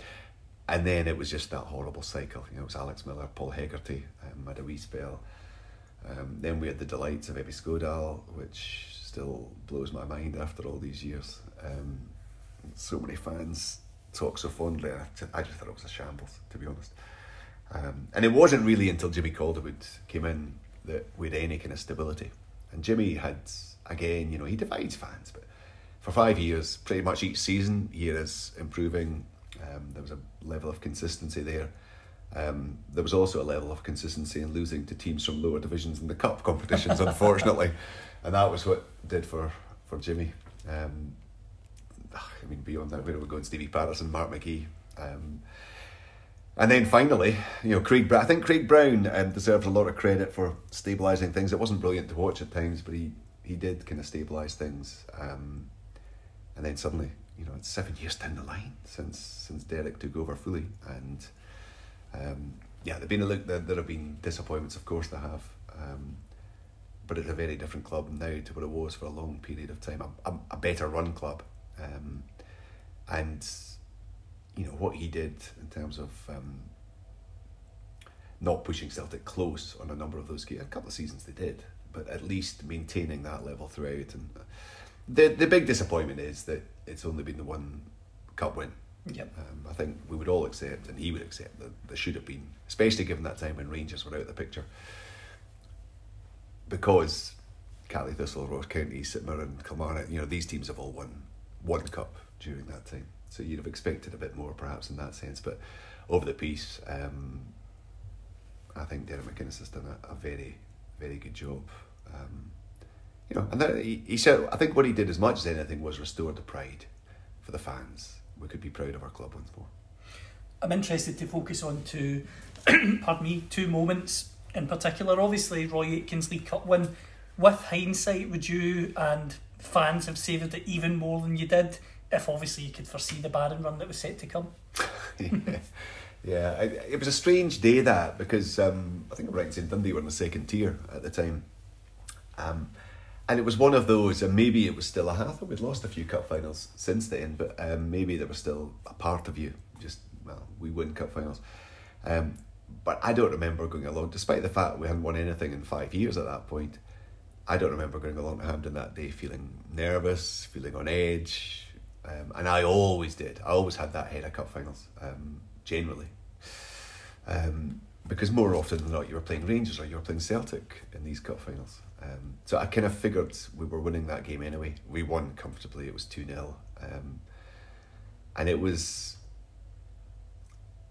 and then it was just that horrible cycle. You know, it was Alex Miller, Paul Hegarty, um, had a wee spell. Um, then we had the delights of Ebbe Skovdahl, which still blows my mind after all these years. Um, so many fans talk so fondly. I just thought it was a shambles, to be honest. Um, and it wasn't really until Jimmy Calderwood came in that we had any kind of stability. And Jimmy had, again, you know, he divides fans, but for five years, pretty much each season, he is improving. Um, there was a level of consistency there. Um, there was also a level of consistency in losing to teams from lower divisions in the cup competitions, <laughs> unfortunately, and that was what did for for Jimmy. Um, I mean, beyond that, where we going? Stevie Paterson, Mark McGhee, um, and then finally, you know, Craig. Brown. I think Craig Brown um, deserves a lot of credit for stabilising things. It wasn't brilliant to watch at times, but he he did kind of stabilise things. Um, and then suddenly, you know, it's seven years down the line since since Derek took over fully, and um, yeah, there've been a look. There, there have been disappointments, of course, there have, um, but it's a very different club now to what it was for a long period of time. A, a, a better run club, um, and you know what he did in terms of um, not pushing Celtic close on a number of those games. A couple of seasons they did, but at least maintaining that level throughout. And the the big disappointment is that it's only been the one cup win. Yep. Um, I think we would all accept, and he would accept, that there should have been, especially given that time when Rangers were out of the picture. Because Caley Thistle, Ross County, St Mirren, and Kilmarnock, you know, these teams have all won one cup during that time. So you'd have expected a bit more, perhaps, in that sense. But over the piece, um, I think Darren McInnes has done a, a very, very good job. Um, you know, and that, he, he said, I think what he did as much as anything was restore the pride for the fans. We could be proud of our club once more. I'm interested to focus on two, <clears throat> pardon me, two moments in particular. Obviously, Roy Aitken's League Cup win. With hindsight, would you and fans have savoured it even more than you did if obviously you could foresee the barren run that was set to come? yeah, <laughs> yeah. I, it was a strange day that because um, I think I'm right in Dundee were in the second tier at the time, um, and it was one of those. And maybe it was still a half. We'd lost a few cup finals since then, but um, maybe there was still a part of you. Just well, we win cup finals, um, but I don't remember going along. Despite the fact we hadn't won anything in five years at that point, I don't remember going along to Hampden that day feeling nervous, feeling on edge. Um, and I always did. I always had that head of cup finals, um, generally. Um, because more often than not, you were playing Rangers or you were playing Celtic in these cup finals. Um, so I kind of figured we were winning that game anyway. We won comfortably, it was 2 0. um, and it was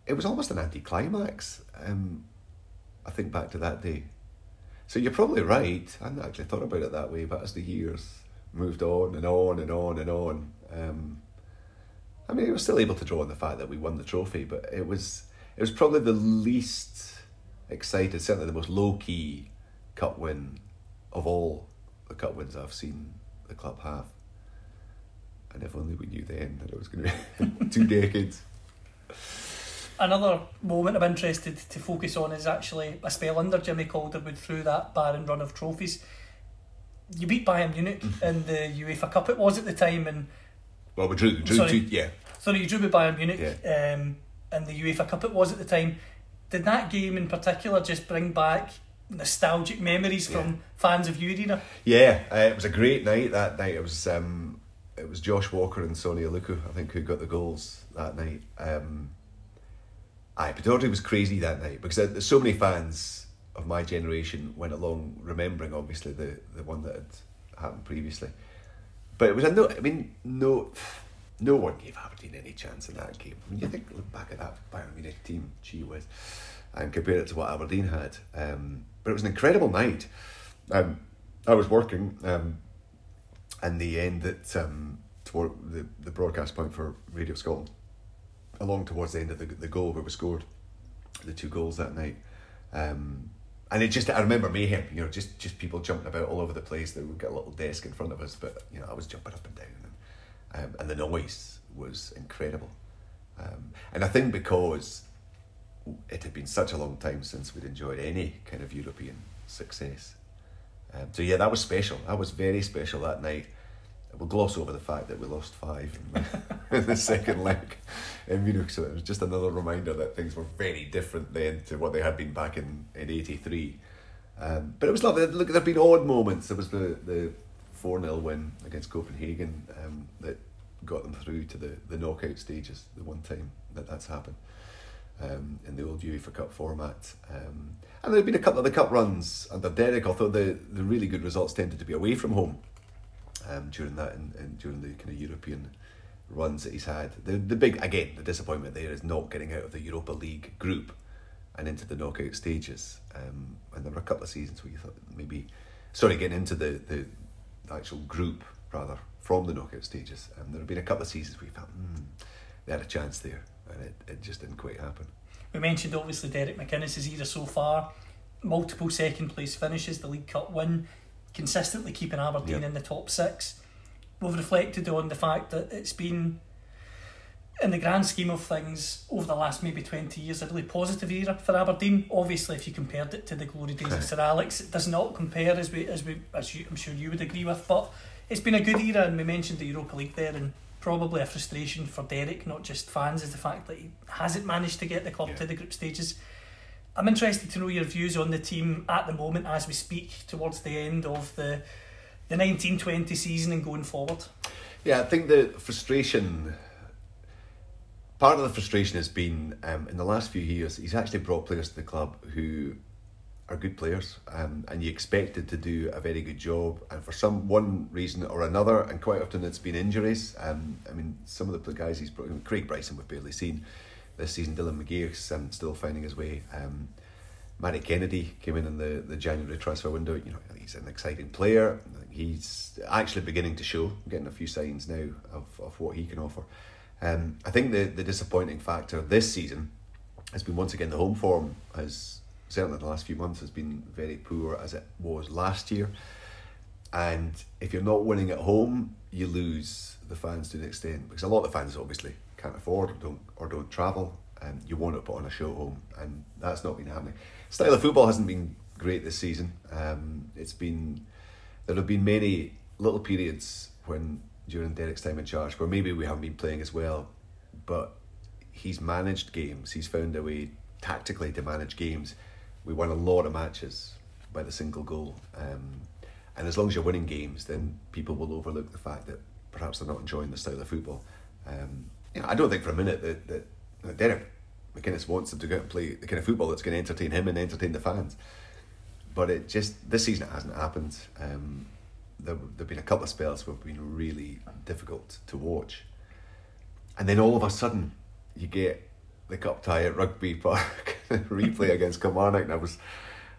it was almost an anticlimax. Um, I think back to that day. So you're probably right. I hadn't actually thought about it that way, but as the years moved on and on and on and on, um, I mean, we were still able to draw on the fact that we won the trophy, but it was it was probably the least excited, certainly the most low key cup win of all the cup wins I've seen the club have. And if only we knew then that it was going to be <laughs> two decades. Another moment I'm interested to focus on is actually a spell under Jimmy Calderwood through that barren run of trophies. You beat Bayern Munich in the UEFA Cup, it was at the time, and Well, we drew, drew Sorry. two, yeah. sorry, you drew with Bayern Munich Yeah. um, in the UEFA Cup, it was at the time. Did that game in particular just bring back nostalgic memories Yeah. from fans of Urina? Yeah, uh, it was a great night that night. It was um, it was Josh Walker and Sone Aluko, I think, who got the goals that night. Um, aye, Audrey was crazy that night because there- there's so many fans of my generation went along remembering, obviously, the, the one that had happened previously. But it was a no. I mean, no, no one gave Aberdeen any chance in that game. When you think, look back at that Bayern Munich team, gee whiz, and compare it to what Aberdeen had. Um, but it was an incredible night. Um, I was working, um, and the end that um, toward the the broadcast point for Radio Scotland, along towards the end of the the goal where we scored the two goals that night. Um, and it just, I remember mayhem, you know, just, just people jumping about all over the place. They would get a little desk in front of us, but, you know, I was jumping up and down. And, um, and the noise was incredible. Um, and I think because it had been such a long time since we'd enjoyed any kind of European success. Um, so, yeah, that was special. That was very special that night. We'll gloss over the fact that we lost five in the, <laughs> in the second leg in Munich. So it was just another reminder that things were very different then to what they had been back in, in 83. Um, but it was lovely. Look, there have been odd moments. There was the, the 4 0 win against Copenhagen um, that got them through to the, the knockout stages, the one time that that's happened um, in the old UEFA Cup format. Um, and there have been a couple of the cup runs under Derek, although the, the really good results tended to be away from home um, during that and, and during the kind of European runs that he's had. The the big again the disappointment there is not getting out of the Europa League group and into the knockout stages. Um, and there were a couple of seasons where you thought maybe sorry getting into the the, actual group rather from the knockout stages. Um, there have been a couple of seasons where you felt hmm, they had a chance there and it, it just didn't quite happen. We mentioned obviously Derek McInnes' era so far, multiple second place finishes, the League Cup win, consistently keeping Aberdeen Yeah. in the top six. We've reflected on the fact that it's been, in the grand scheme of things, over the last maybe 20 years, a really positive era for Aberdeen. Obviously, if you compared it to the glory days of Sir Alex, it does not compare, as we, as we, as you, I'm sure you would agree with. But it's been a good era, and we mentioned the Europa League there, and probably a frustration for Derek, not just fans, is the fact that he hasn't managed to get the club Yeah. to the group stages. I'm interested to know your views on the team at the moment as we speak towards the end of the the 1920 season and going forward. Yeah, I think the frustration. Part of the frustration has been um, in the last few years. He's actually brought players to the club who are good players, um, and you expected to do a very good job. And for some one reason or another, and quite often it's been injuries. Um, I mean, some of the guys he's brought, Craig Bryson we've barely seen this season. Dylan McGeouch's um, still finding his way. Um, Matty Kennedy came in in the, the January transfer window. You know, he's an exciting player. He's actually beginning to show, getting a few signs now of, of what he can offer. Um, I think the, the disappointing factor this season has been once again the home form has certainly the last few months has been very poor as it was last year. And if you're not winning at home, you lose the fans to an extent because a lot of the fans obviously can't afford or don't or don't travel, and you want to put on a show at home, and that's not been happening. Style of football hasn't been great this season. Um, it's been there have been many little periods when during Derek's time in charge where maybe we haven't been playing as well, but he's managed games. He's found a way tactically to manage games. We won a lot of matches by the single goal. Um, and as long as you're winning games, then people will overlook the fact that perhaps they're not enjoying the style of football. Um, you know, I don't think for a minute that, that, Derek McInnes wants them to go out and play the kind of football that's going to entertain him and entertain the fans. But it just this season it hasn't happened. Um, there there've been a couple of spells where have been really difficult to watch, and then all of a sudden you get the cup tie at Rugby Park <laughs> replay against Kilmarnock. And I was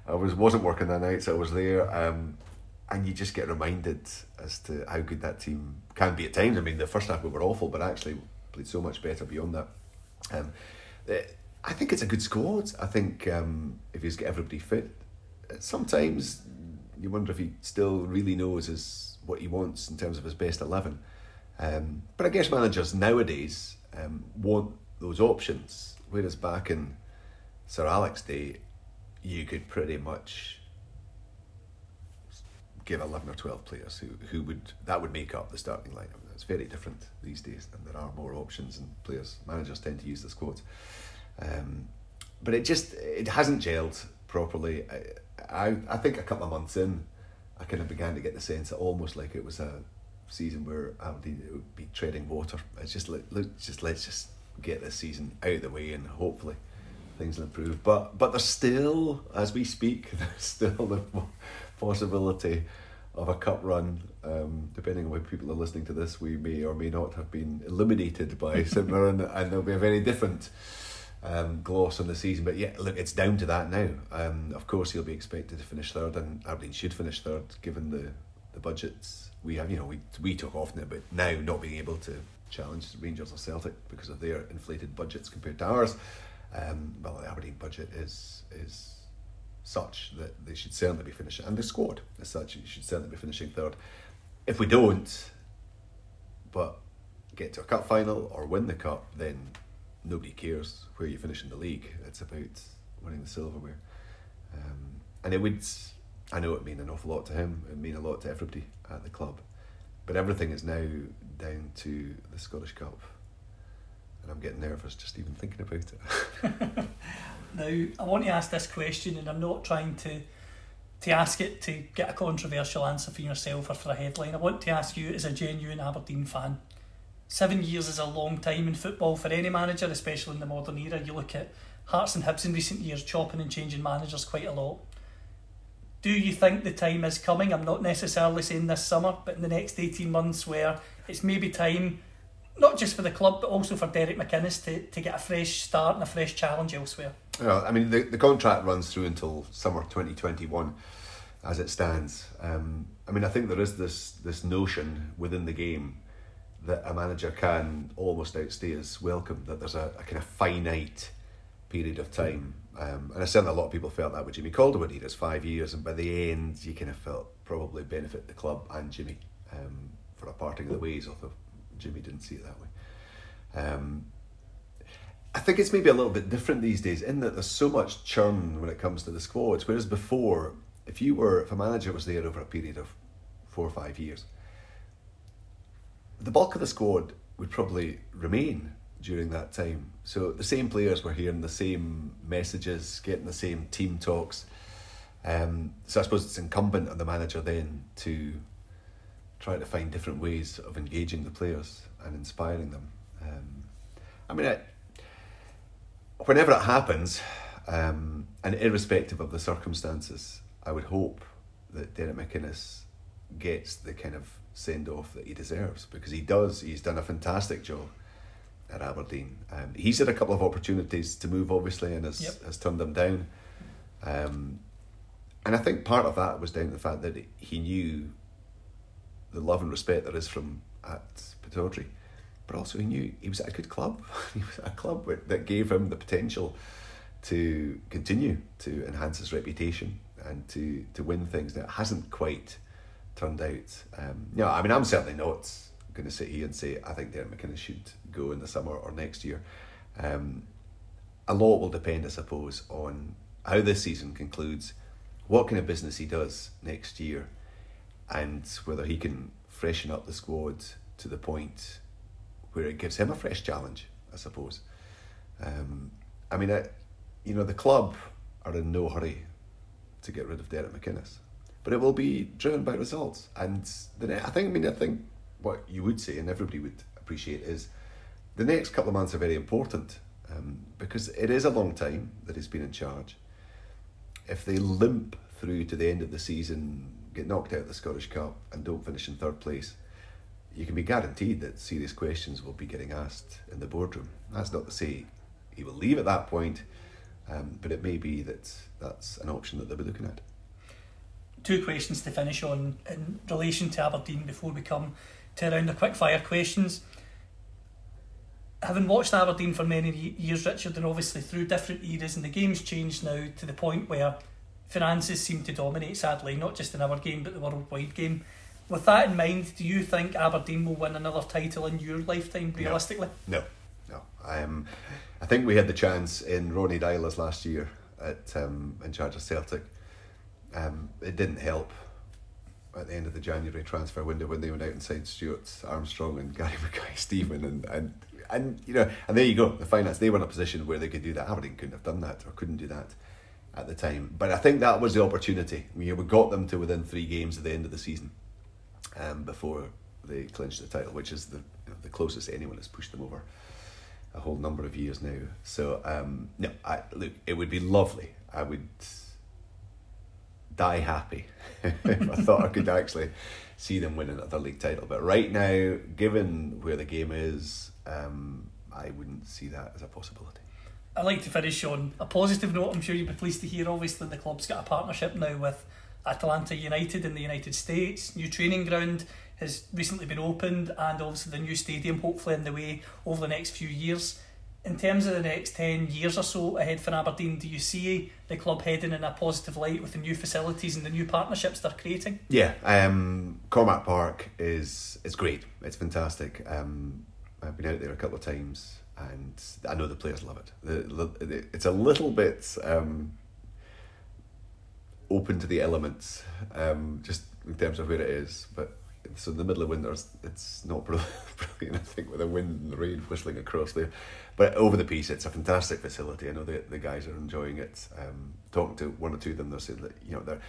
I was wasn't working that night, so I was there. Um, and you just get reminded as to how good that team can be at times. I mean, the first half we were awful, but actually played so much better beyond that. Um, I think it's a good squad. I think um, if he's got everybody fit, sometimes you wonder if he still really knows his what he wants in terms of his best eleven. Um, but I guess managers nowadays um, want those options, whereas back in Sir Alex day, you could pretty much give 11 or 12 players who, who would that would make up the starting lineup. It's very different these days, and there are more options, and players managers tend to use the squads. Um, but it just it hasn't gelled properly. I, I I think a couple of months in, I kind of began to get the sense that almost like it was a season where Aberdeen would be treading water. It's just like look, just let's just get this season out of the way and hopefully things will improve. But but there's still, as we speak, <laughs> there's still the possibility of a cup run. Um, depending on when people are listening to this, we may or may not have been eliminated by <laughs> St Mirren, and there'll be a very different um, gloss on the season. But yeah, look, it's down to that now. Um, of course, he'll be expected to finish third, and Aberdeen should finish third given the the budgets we have. You know, we we talk often about now not being able to challenge Rangers or Celtic because of their inflated budgets compared to ours. Um, well, the Aberdeen budget is is such that they should certainly be finishing, and the squad as such should certainly be finishing third. If we don't, but get to a cup final or win the cup, then nobody cares where you finish in the league. It's about winning the silverware, um, and it would. I know it mean an awful lot to him. It mean a lot to everybody at the club, but everything is now down to the Scottish Cup and I'm getting nervous just even thinking about it. <laughs> now, I want to ask this question, and I'm not trying to to ask it to get a controversial answer for yourself or for a headline. I want to ask you, as a genuine Aberdeen fan, seven years is a long time in football for any manager, especially in the modern era. You look at Hearts and Hibs in recent years, chopping and changing managers quite a lot. Do you think the time is coming? I'm not necessarily saying this summer, but in the next 18 months, where it's maybe time not just for the club, but also for Derek McInnes to, to get a fresh start and a fresh challenge elsewhere. Well, I mean, the, the contract runs through until summer 2021 as it stands. Um, I mean, I think there is this, this notion within the game that a manager can almost outstay his welcome, that there's a, a kind of finite period of time. Um, and I certainly a lot of people felt that with Jimmy Calderwood. He does five years, and by the end, you kind of felt probably benefit the club and Jimmy um, for a parting of the ways, although Jimmy didn't see it that way. Um, I think it's maybe a little bit different these days in that there's so much churn when it comes to the squads. Whereas before, if you were if a manager was there over a period of four or five years, the bulk of the squad would probably remain during that time. So the same players were hearing the same messages, getting the same team talks. Um, so I suppose it's incumbent on the manager then to try to find different ways of engaging the players and inspiring them. Um, I mean, it, whenever it happens, um, and irrespective of the circumstances, I would hope that Derek McInnes gets the kind of send off that he deserves because he does. He's done a fantastic job at Aberdeen. Um, he's had a couple of opportunities to move, obviously, and has, yep. has turned them down. Um, and I think part of that was down to the fact that he knew the love and respect there is from at Pittodrie. But also he knew he was at a good club. <laughs> he was at a club that gave him the potential to continue to enhance his reputation and to, to win things that hasn't quite turned out. Um, you know, I mean, I'm certainly not going to sit here and say I think Derek McInnes should go in the summer or next year. Um, a lot will depend, I suppose, on how this season concludes, what kind of business he does next year, and whether he can freshen up the squad to the point where it gives him a fresh challenge, I suppose. Um, I mean, I, you know, the club are in no hurry to get rid of Derek McInnes, but it will be driven by results. And the I think, I mean, I think what you would say, and everybody would appreciate, is the next couple of months are very important um, because it is a long time that he's been in charge. If they limp through to the end of the season get knocked out of the Scottish Cup and don't finish in third place, you can be guaranteed that serious questions will be getting asked in the boardroom. That's not to say he will leave at that point, um, but it may be that that's an option that they'll be looking at. Two questions to finish on in relation to Aberdeen before we come to around the quick fire questions. Having watched Aberdeen for many years, Richard, and obviously through different eras, and the game's changed now to the point where finances seem to dominate, sadly, not just in our game but the worldwide game. With that in mind, do you think Aberdeen will win another title in your lifetime, realistically? No, no. Um, I think we had the chance in Ronny Deila's last year at um, in charge of Celtic. Um, it didn't help at the end of the January transfer window when they went out and signed Stuart Armstrong and Gary <laughs> Mackay-Steven and, and and you know and there you go the finance they were in a position where they could do that Aberdeen couldn't have done that or couldn't do that at the time but I think that was the opportunity we, we got them to within three games at the end of the season um, before they clinched the title which is the you know, the closest anyone has pushed them over a whole number of years now so um, no I, look it would be lovely I would die happy <laughs> if I thought I could actually see them win another league title. But right now, given where the game is, um, I wouldn't see that as a possibility. I'd like to finish on a positive note. I'm sure you'll be pleased to hear, obviously, the club's got a partnership now with Atlanta United in the United States. New training ground has recently been opened, and obviously, the new stadium hopefully in the way over the next few years. In terms of the next 10 years or so ahead for Aberdeen, do you see the club heading in a positive light with the new facilities and the new partnerships they're creating? Yeah, um, Cormack Park is is great. It's fantastic. Um, I've been out there a couple of times, and I know the players love it. It's a little bit um, open to the elements, um, just in terms of where it is. But so in the middle of winter, it's- not <laughs> brill- brilliant. I think with the wind and the rain whistling across there, but over the piece, it's a fantastic facility. I know the the guys are enjoying it. Um, talking to one or two of them, they're saying that you know they're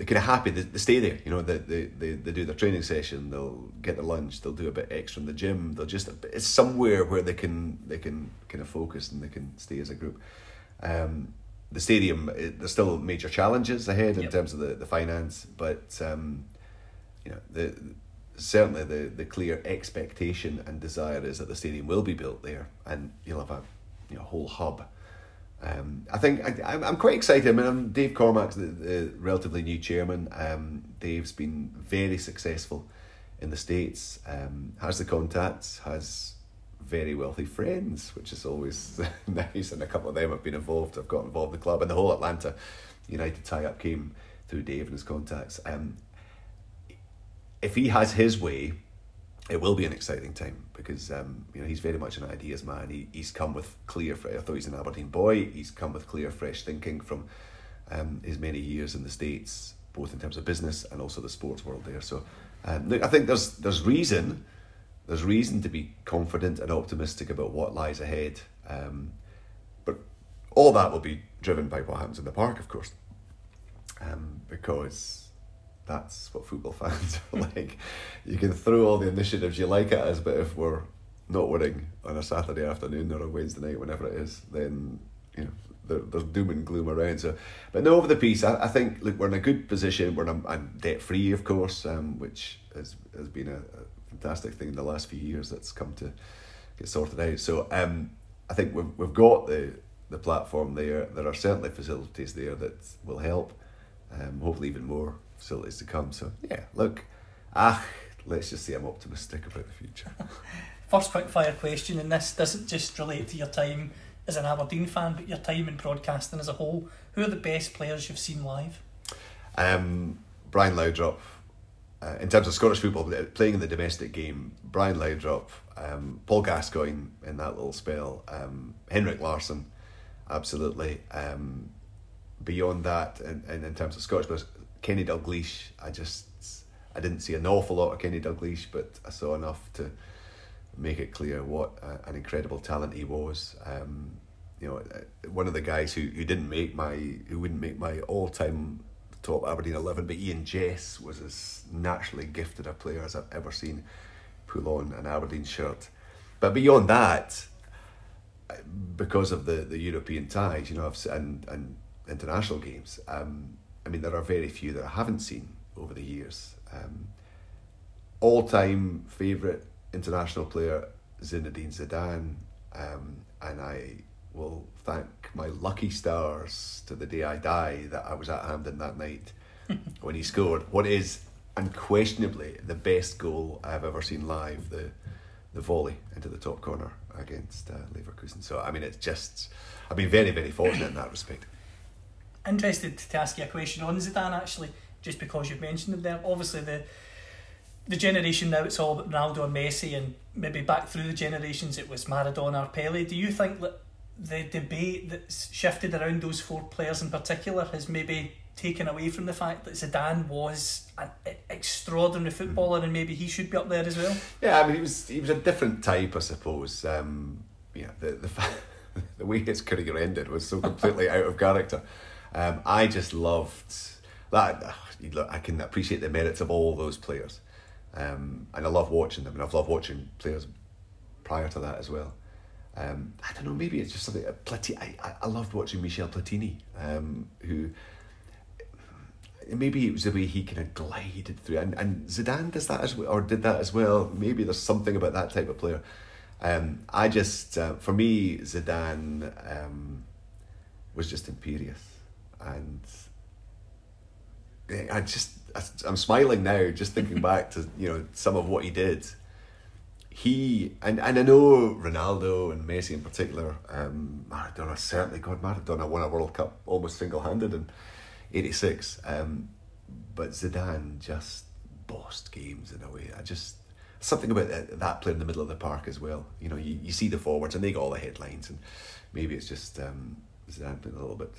they're kind of happy. They, they stay there. You know, they, they they they do their training session. They'll get their lunch. They'll do a bit extra in the gym. They'll just it's somewhere where they can they can kind of focus and they can stay as a group. Um, the stadium, it, there's still major challenges ahead in Yep. terms of the, the finance, but um, you know the certainly the the clear expectation and desire is that the stadium will be built there, and you'll have a you know whole hub. Um, I think I, I'm, quite excited. I mean, I'm Dave Cormack's the, the relatively new chairman. Um, Dave's been very successful in the states. Um, has the contacts, has very wealthy friends, which is always <laughs> nice. And a couple of them have been involved. I've got involved in the club, and the whole Atlanta United tie-up came through Dave and his contacts. Um, if he has his way, it will be an exciting time because um, you know he's very much an ideas man. He he's come with clear. fre- Although he's an Aberdeen boy, he's come with clear, fresh thinking from um, his many years in the states, both in terms of business and also the sports world there. So, um, look, I think there's there's reason there's reason to be confident and optimistic about what lies ahead. Um, but all that will be driven by what happens in the park, of course, um, because that's what football fans <laughs> are like. You can throw all the initiatives you like at us, but if we're not winning on a Saturday afternoon or a Wednesday night, whenever it is, then you know there, there's doom and gloom around. So, but no, over the piece, I, I think look we're in a good position. We're I'm debt free, of course, um, which has has been a, a fantastic thing in the last few years. That's come to get sorted out. So um, I think we've we've got the the platform there. There are certainly facilities there that will help. Um, hopefully, even more facilities to come. So yeah, look, ah, let's just say I'm optimistic about the future. <laughs> First quick fire question, and this doesn't just relate to your time as an Aberdeen fan, but your time in broadcasting as a whole. Who are the best players you've seen live? Um, Brian Laudrup, uh, in terms of Scottish football, uh, playing in the domestic game, Brian Laudrup, um, Paul Gascoigne in that little spell, um, Henrik Larsson, absolutely. Um, beyond that, in, in, in terms of Scottish, Kenny Dalglish, I just I didn't see an awful lot of Kenny Dalglish, but I saw enough to make it clear what uh, an incredible talent he was. Um, you know, uh, one of the guys who, who didn't make my who wouldn't make my all time top Aberdeen eleven, but Ian Jess was as naturally gifted a player as I've ever seen pull on an Aberdeen shirt. But beyond that, because of the, the European ties, you know, I've, and and international games, um, I mean, there are very few that I haven't seen over the years. Um, All time favourite international player Zinedine Zidane, um, and I will thank my lucky stars to the day I die that I was at Hampden that night <laughs> when he scored what is unquestionably the best goal I've ever seen live the the volley into the top corner against uh, Leverkusen. So I mean, it's just I've been very very fortunate in that respect. Interested to ask you a question on Zidane actually, just because you've mentioned him there. Obviously, the the generation now it's all about Ronaldo and Messi, and maybe back through the generations it was Maradona or Pele. Do you think that the debate that's shifted around those four players in particular has maybe taken away from the fact that Zidane was an extraordinary footballer and maybe he should be up there as well? Yeah, I mean, he was he was a different type, I suppose. Um, yeah, the the <laughs> the way his career ended was so completely out of character. Um, I just loved that. <sighs> Look, I can appreciate the merits of all those players, um, and I love watching them, and I've loved watching players prior to that as well. Um, I don't know, maybe it's just something. Platini, I, I loved watching Michel Platini, um, who maybe it was the way he kind of glided through, and, and Zidane does that as well, or did that as well. Maybe there's something about that type of player. Um, I just, uh, for me, Zidane um, was just imperious, and I just, I'm smiling now just thinking back to you know some of what he did. He and and I know Ronaldo and Messi in particular, um, Maradona certainly. God, Maradona won a World Cup almost single handed in '86, um, but Zidane just bossed games in a way. I just something about that, that player in the middle of the park as well. You know, you, you see the forwards and they got all the headlines, and maybe it's just um, Zidane a little bit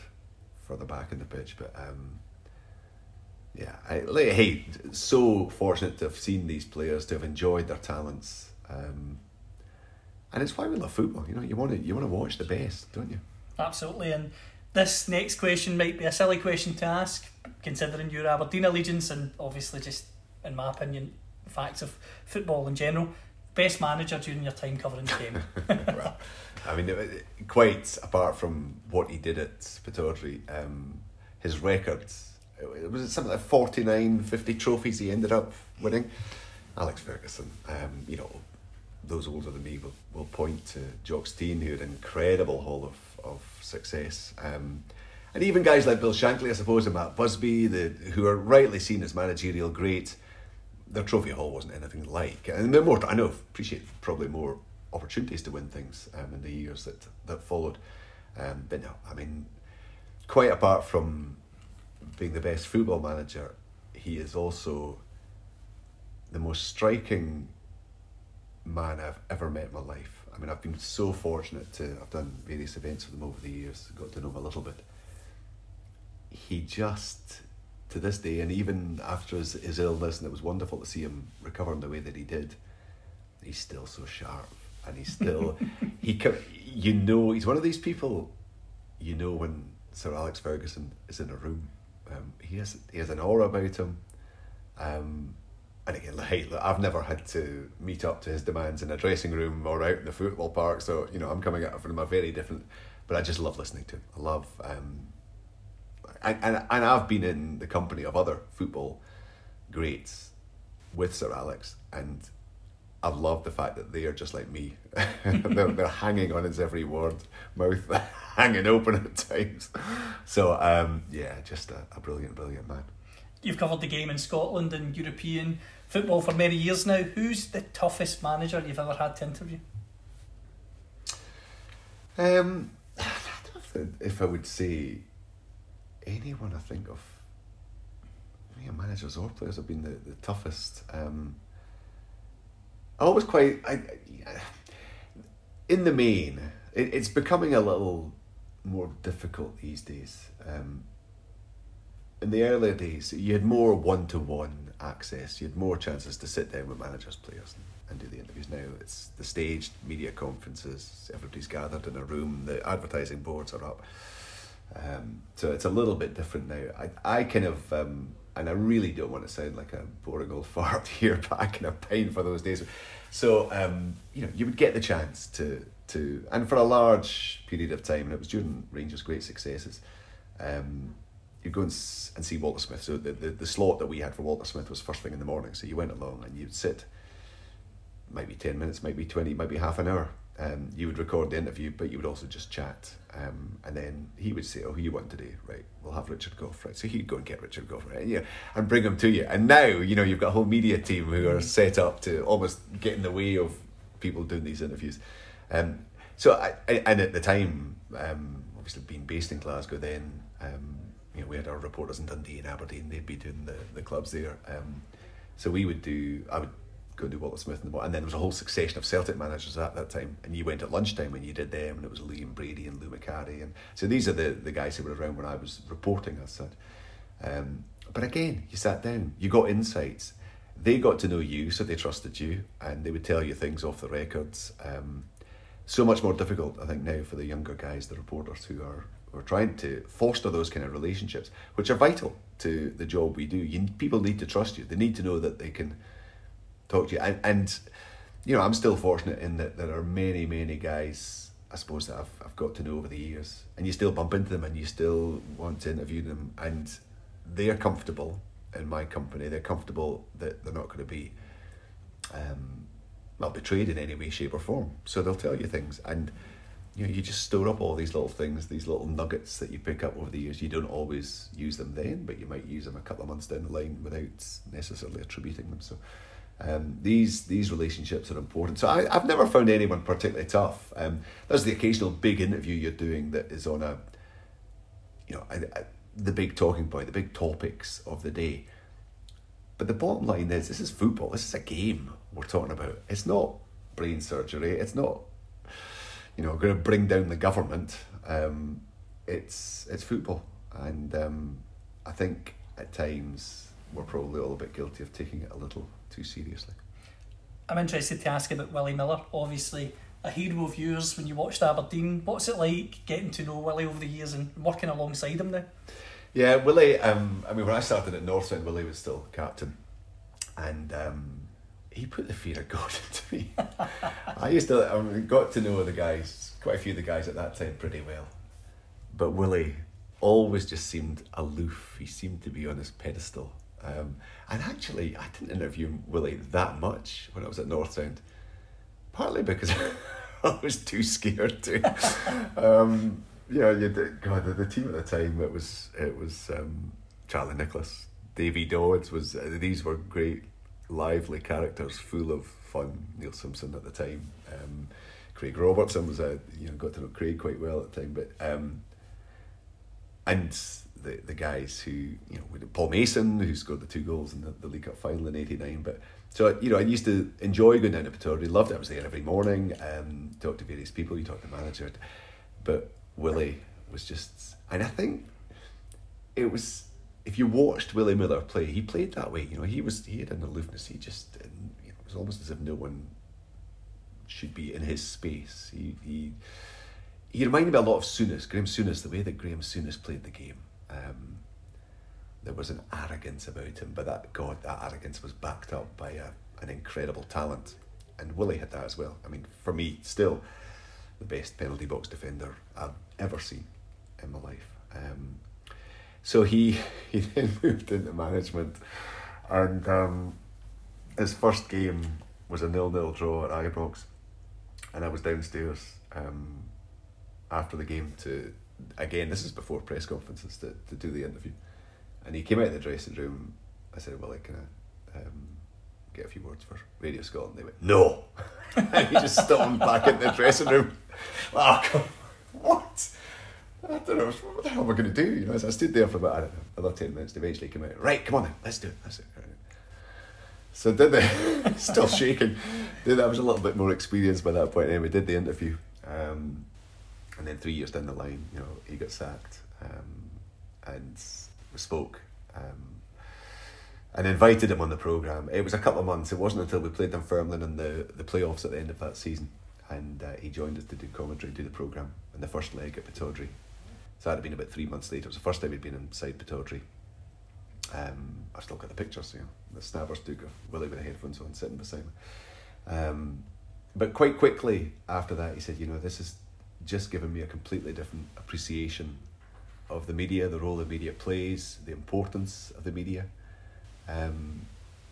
further back in the pitch, but. Um, yeah, I, like, hey, so fortunate to have seen these players, to have enjoyed their talents, um, and it's why we love football. You know, you want to you want to watch the best, don't you? Absolutely, and this next question might be a silly question to ask, considering your Aberdeen allegiance and obviously just, in my opinion, facts of football in general. Best manager during your time covering the game. <laughs> well, I mean, quite apart from what he did at Pittodrie, um, his records it, was something like 49, 50 trophies he ended up winning. Alex Ferguson, um, you know, those older than me will, will point to Jock Stein, who had an incredible haul of, of success. Um, and even guys like Bill Shankly, I suppose, and Matt Busby, the, who are rightly seen as managerial great, their trophy haul wasn't anything like. And more, I know, appreciate probably more opportunities to win things um, in the years that, that followed. Um, but no, I mean, quite apart from being the best football manager, he is also the most striking man I've ever met in my life. I mean, I've been so fortunate to have done various events with him over the years, got to know him a little bit. He just, to this day, and even after his, his illness, and it was wonderful to see him recover in the way that he did, he's still so sharp. And he's still, <laughs> he, can, you know, he's one of these people, you know, when Sir Alex Ferguson is in a room, um, he has he has an aura about him. Um, and again, like, I've never had to meet up to his demands in a dressing room or out in the football park. So you know, I'm coming at it from a very different. But I just love listening to him. I love, um, and, and and I've been in the company of other football greats with Sir Alex, and I've loved the fact that they are just like me. <laughs> they're, <laughs> they're hanging on his every word, mouth <laughs> hanging open at times. So um, yeah, just a, a brilliant, brilliant man. You've covered the game in Scotland and European football for many years now. Who's the toughest manager you've ever had to interview? Um, <sighs> I don't know if I would say anyone I think of. I mean, managers or players have been the, the toughest. Um, I always quite. I, in the main, it, it's becoming a little more difficult these days. Um, in the earlier days, you had more one to one access. You had more chances to sit down with managers, players, and, do the interviews. Now it's the staged media conferences. Everybody's gathered in a room. The advertising boards are up. Um, so it's a little bit different now. I, I kind of, um, and I really don't want to sound like a boring old <laughs> fart here, but I kind of pine for those days. So um, you know, you would get the chance to to, and for a large period of time, and it was during Rangers' great successes. Um, you go and, and see Walter Smith. So the, the the slot that we had for Walter Smith was first thing in the morning. So you went along and you'd sit, maybe ten minutes, maybe twenty, maybe half an hour. Um, you would record the interview, but you would also just chat. Um, and then he would say, "Oh, who you want today? Right, we'll have Richard Gough." Right, so he'd go and get Richard Gough, right, and, yeah, and bring him to you. And now, you know, you've got a whole media team who are set up to almost get in the way of people doing these interviews. Um, so, I, I- and at the time, um, obviously being based in Glasgow, then um, you know we had our reporters in Dundee and Aberdeen. They'd be doing the, the clubs there. Um, so we would do. I would go and do Walter Smith and the and then there was a whole succession of Celtic managers at that time. And you went at lunchtime when you did them, and it was Liam Brady and Lou Macari, and so these are the the guys who were around when I was reporting as such. Um, but again, you sat down, you got insights. They got to know you, so they trusted you, and they would tell you things off the records. Um, so much more difficult, I think, now for the younger guys, the reporters who are who are trying to foster those kind of relationships, which are vital to the job we do. You, people need to trust you. They need to know that they can talk to you. And, and you know, I'm still fortunate in that there are many, many guys, I suppose, that I've, I've got to know over the years. And you still bump into them and you still want to interview them. And they're comfortable in my company. They're comfortable that they're not going to be um, well betrayed in any way, shape, or form. So they'll tell you things, and you know you just store up all these little things, these little nuggets that you pick up over the years. You don't always use them then, but you might use them a couple of months down the line without necessarily attributing them. So. Um, these these relationships are important. So I, I've never found anyone particularly tough. Um, there's the occasional big interview you're doing that is on a, you know, a, a, the big talking point, the big topics of the day. But the bottom line is, this is football. This is a game we're talking about. It's not brain surgery. It's not, you know, going to bring down the government. Um, it's it's football, and um, I think at times we're probably all a bit guilty of taking it a little too seriously. I'm interested to ask about Willie Miller. Obviously, a hero of yours when you watched Aberdeen. What's it like getting to know Willie over the years and working alongside him now? Yeah, Willie. Um, I mean, when I started at Northsound, Willie was still captain, and um, he put the fear of God <laughs> into me. I used to, I mean, got to know the guys, quite a few of the guys at that time, pretty well. But Willie always just seemed aloof. He seemed to be on his pedestal. Um, and actually, I didn't interview Willie that much when I was at Northsound, partly because <laughs> I was too scared to. <laughs> um, yeah, you did, God, the, the team at the time it was it was um, Charlie Nicholas, Davy Dodds was uh, these were great, lively characters, full of fun. Neil Simpson at the time, um, Craig Robertson was a you know got to know Craig quite well at the time, but um, and the the guys who you know Paul Mason who scored the two goals in the, the League Cup final in '89, but. So you know, I used to enjoy going down to Pittodrie. Loved it. I was there every morning. Um, talked to various people. You talk to the manager, but Willie was just, and I think it was. If you watched Willie Miller play, he played that way. You know, he was he had an aloofness. He just you know, it was almost as if no one should be in his space. He he he reminded me a lot of Souness, Graham Souness, the way that Graham Souness played the game. Um, there was an arrogance about him, but that God, that arrogance was backed up by a, an incredible talent, and Willie had that as well. I mean, for me, still the best penalty box defender I've ever seen in my life. Um, so he <laughs> he then <laughs> moved into management, and um, his first game was a nil-nil draw at Ibrox, and I was downstairs um, after the game to again. This is before press conferences to, to do the interview, and he came out of the dressing room. I said, "Well, I can I um, get a few words for Radio Scotland?" They went, "No," <laughs> and he just stormed back in the dressing room. What? I don't know. What the hell am I going to do? You know, as I stood there for about know, another ten minutes, they eventually came out. Right, come on then, let's do it. It. So did the <laughs> still shaking. Did I was a little bit more experienced by that point. Anyway, did the interview, um, and then three years down the line, you know, he got sacked, um, and we spoke, um, and invited him on the program. It was a couple of months. It wasn't until we played Dunfermline in the the playoffs at the end of that season, and uh, he joined us to do commentary, do the program in the first leg at Pittodrie. So that had been about three months later. It was the first time he'd been inside Pittodrie. Um, I've still got the pictures, you know, the snappers took of Willie with the headphones on, sitting beside me. Um, but quite quickly after that, he said, you know, this has just given me a completely different appreciation of the media, the role the media plays, the importance of the media. Um,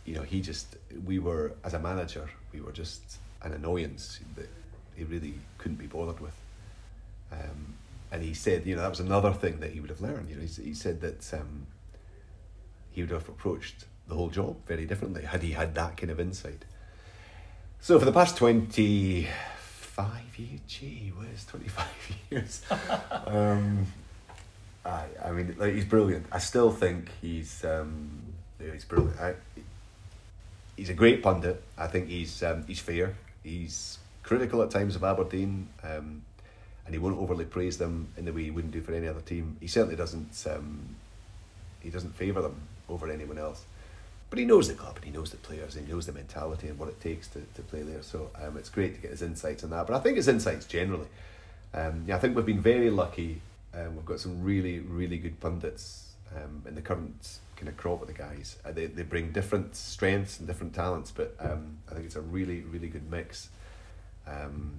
you know, he just we were as a manager, we were just an annoyance that he really couldn't be bothered with. Um, and he said, you know, that was another thing that he would have learned. You know, he, he said that um, he would have approached the whole job very differently had he had that kind of insight. So for the past twenty five years, gee twenty five <laughs> years. um, I, I mean, like he's brilliant. I still think he's um, he's brilliant. I, he's a great pundit. I think he's um, he's fair. He's critical at times of Aberdeen, um, and he won't overly praise them in the way he wouldn't do for any other team. He certainly doesn't. Um, he doesn't favour them over anyone else. But he knows the club and he knows the players and he knows the mentality and what it takes to, to play there. So um, it's great to get his insights on that. But I think his insights generally. Um, yeah, I think we've been very lucky. Um, we've got some really, really good pundits um, in the current kind of crop of the guys. Uh, they, they bring different strengths and different talents, but um, I think it's a really, really good mix. Um,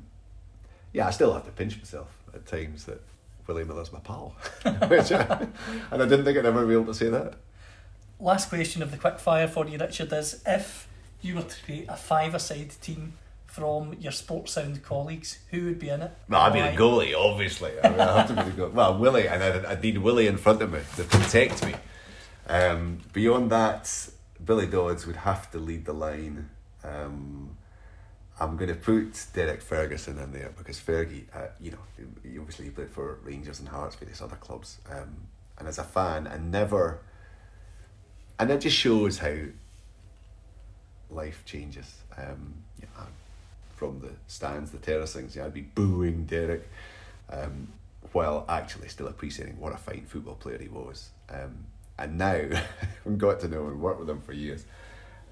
yeah, I still have to pinch myself at times that Willie Miller's my pal, <laughs> which I, and I didn't think I'd ever be able to say that. Last question of the quick fire for you, Richard, is if you were to create a five-a-side team from your Sportsound colleagues, who would be in it? Well, I'd be the goalie, obviously. I, mean, I have to be the goalie. Well, Willie, and I'd, I'd need Willie in front of me to protect me. Um, beyond that, Billy Dodds would have to lead the line. Um, I'm going to put Derek Ferguson in there because Fergie, uh, you know, he obviously he played for Rangers and Hearts, various other clubs. Um, and as a fan, I never, and it just shows how life changes. Um, know, from the stands, the terracings, yeah, I'd be booing Derek, um, while actually still appreciating what a fine football player he was. Um, and now, <laughs> I've got to know and worked with him for years.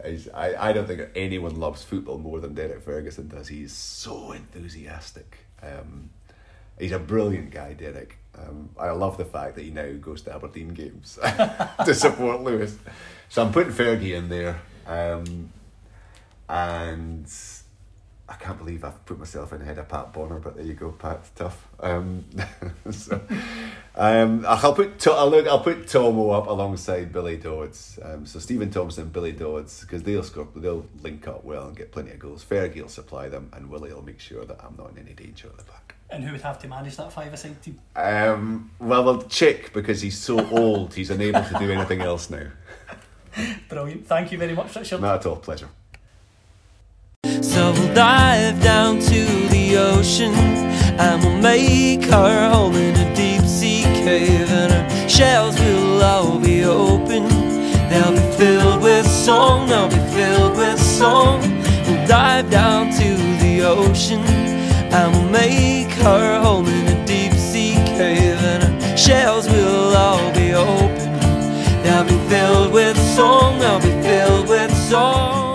I, I don't think anyone loves football more than Derek Ferguson does. He's so enthusiastic. Um, he's a brilliant guy, Derek. Um, I love the fact that he now goes to Aberdeen games <laughs> to support Lewis. So I'm putting Fergie in there. Um, and I can't believe I've put myself in ahead of Pat Bonner, but there you go, Pat. Tough. Um, <laughs> so, um, I'll put I'll look. I'll put Tomo up alongside Billy Dodds. Um, so Steven Thompson, Billy Dodds, because they'll score. They'll link up well and get plenty of goals. Fergie will supply them, and Willie will make sure that I'm not in any danger at the back. And who would have to manage that five-a-side team? Um, well, well, Chick because he's so old, he's unable to do anything else now. Brilliant. Thank you very much, Richard. Not at all. Pleasure. So we'll dive down to the ocean and we'll make our home in a deep sea cave and our shells will all be open. They'll be filled with song, they'll be filled with song. We'll dive down to the ocean and we'll make her home in a deep sea cave, and her shells will all be open. They'll be filled with song, they'll be filled with song.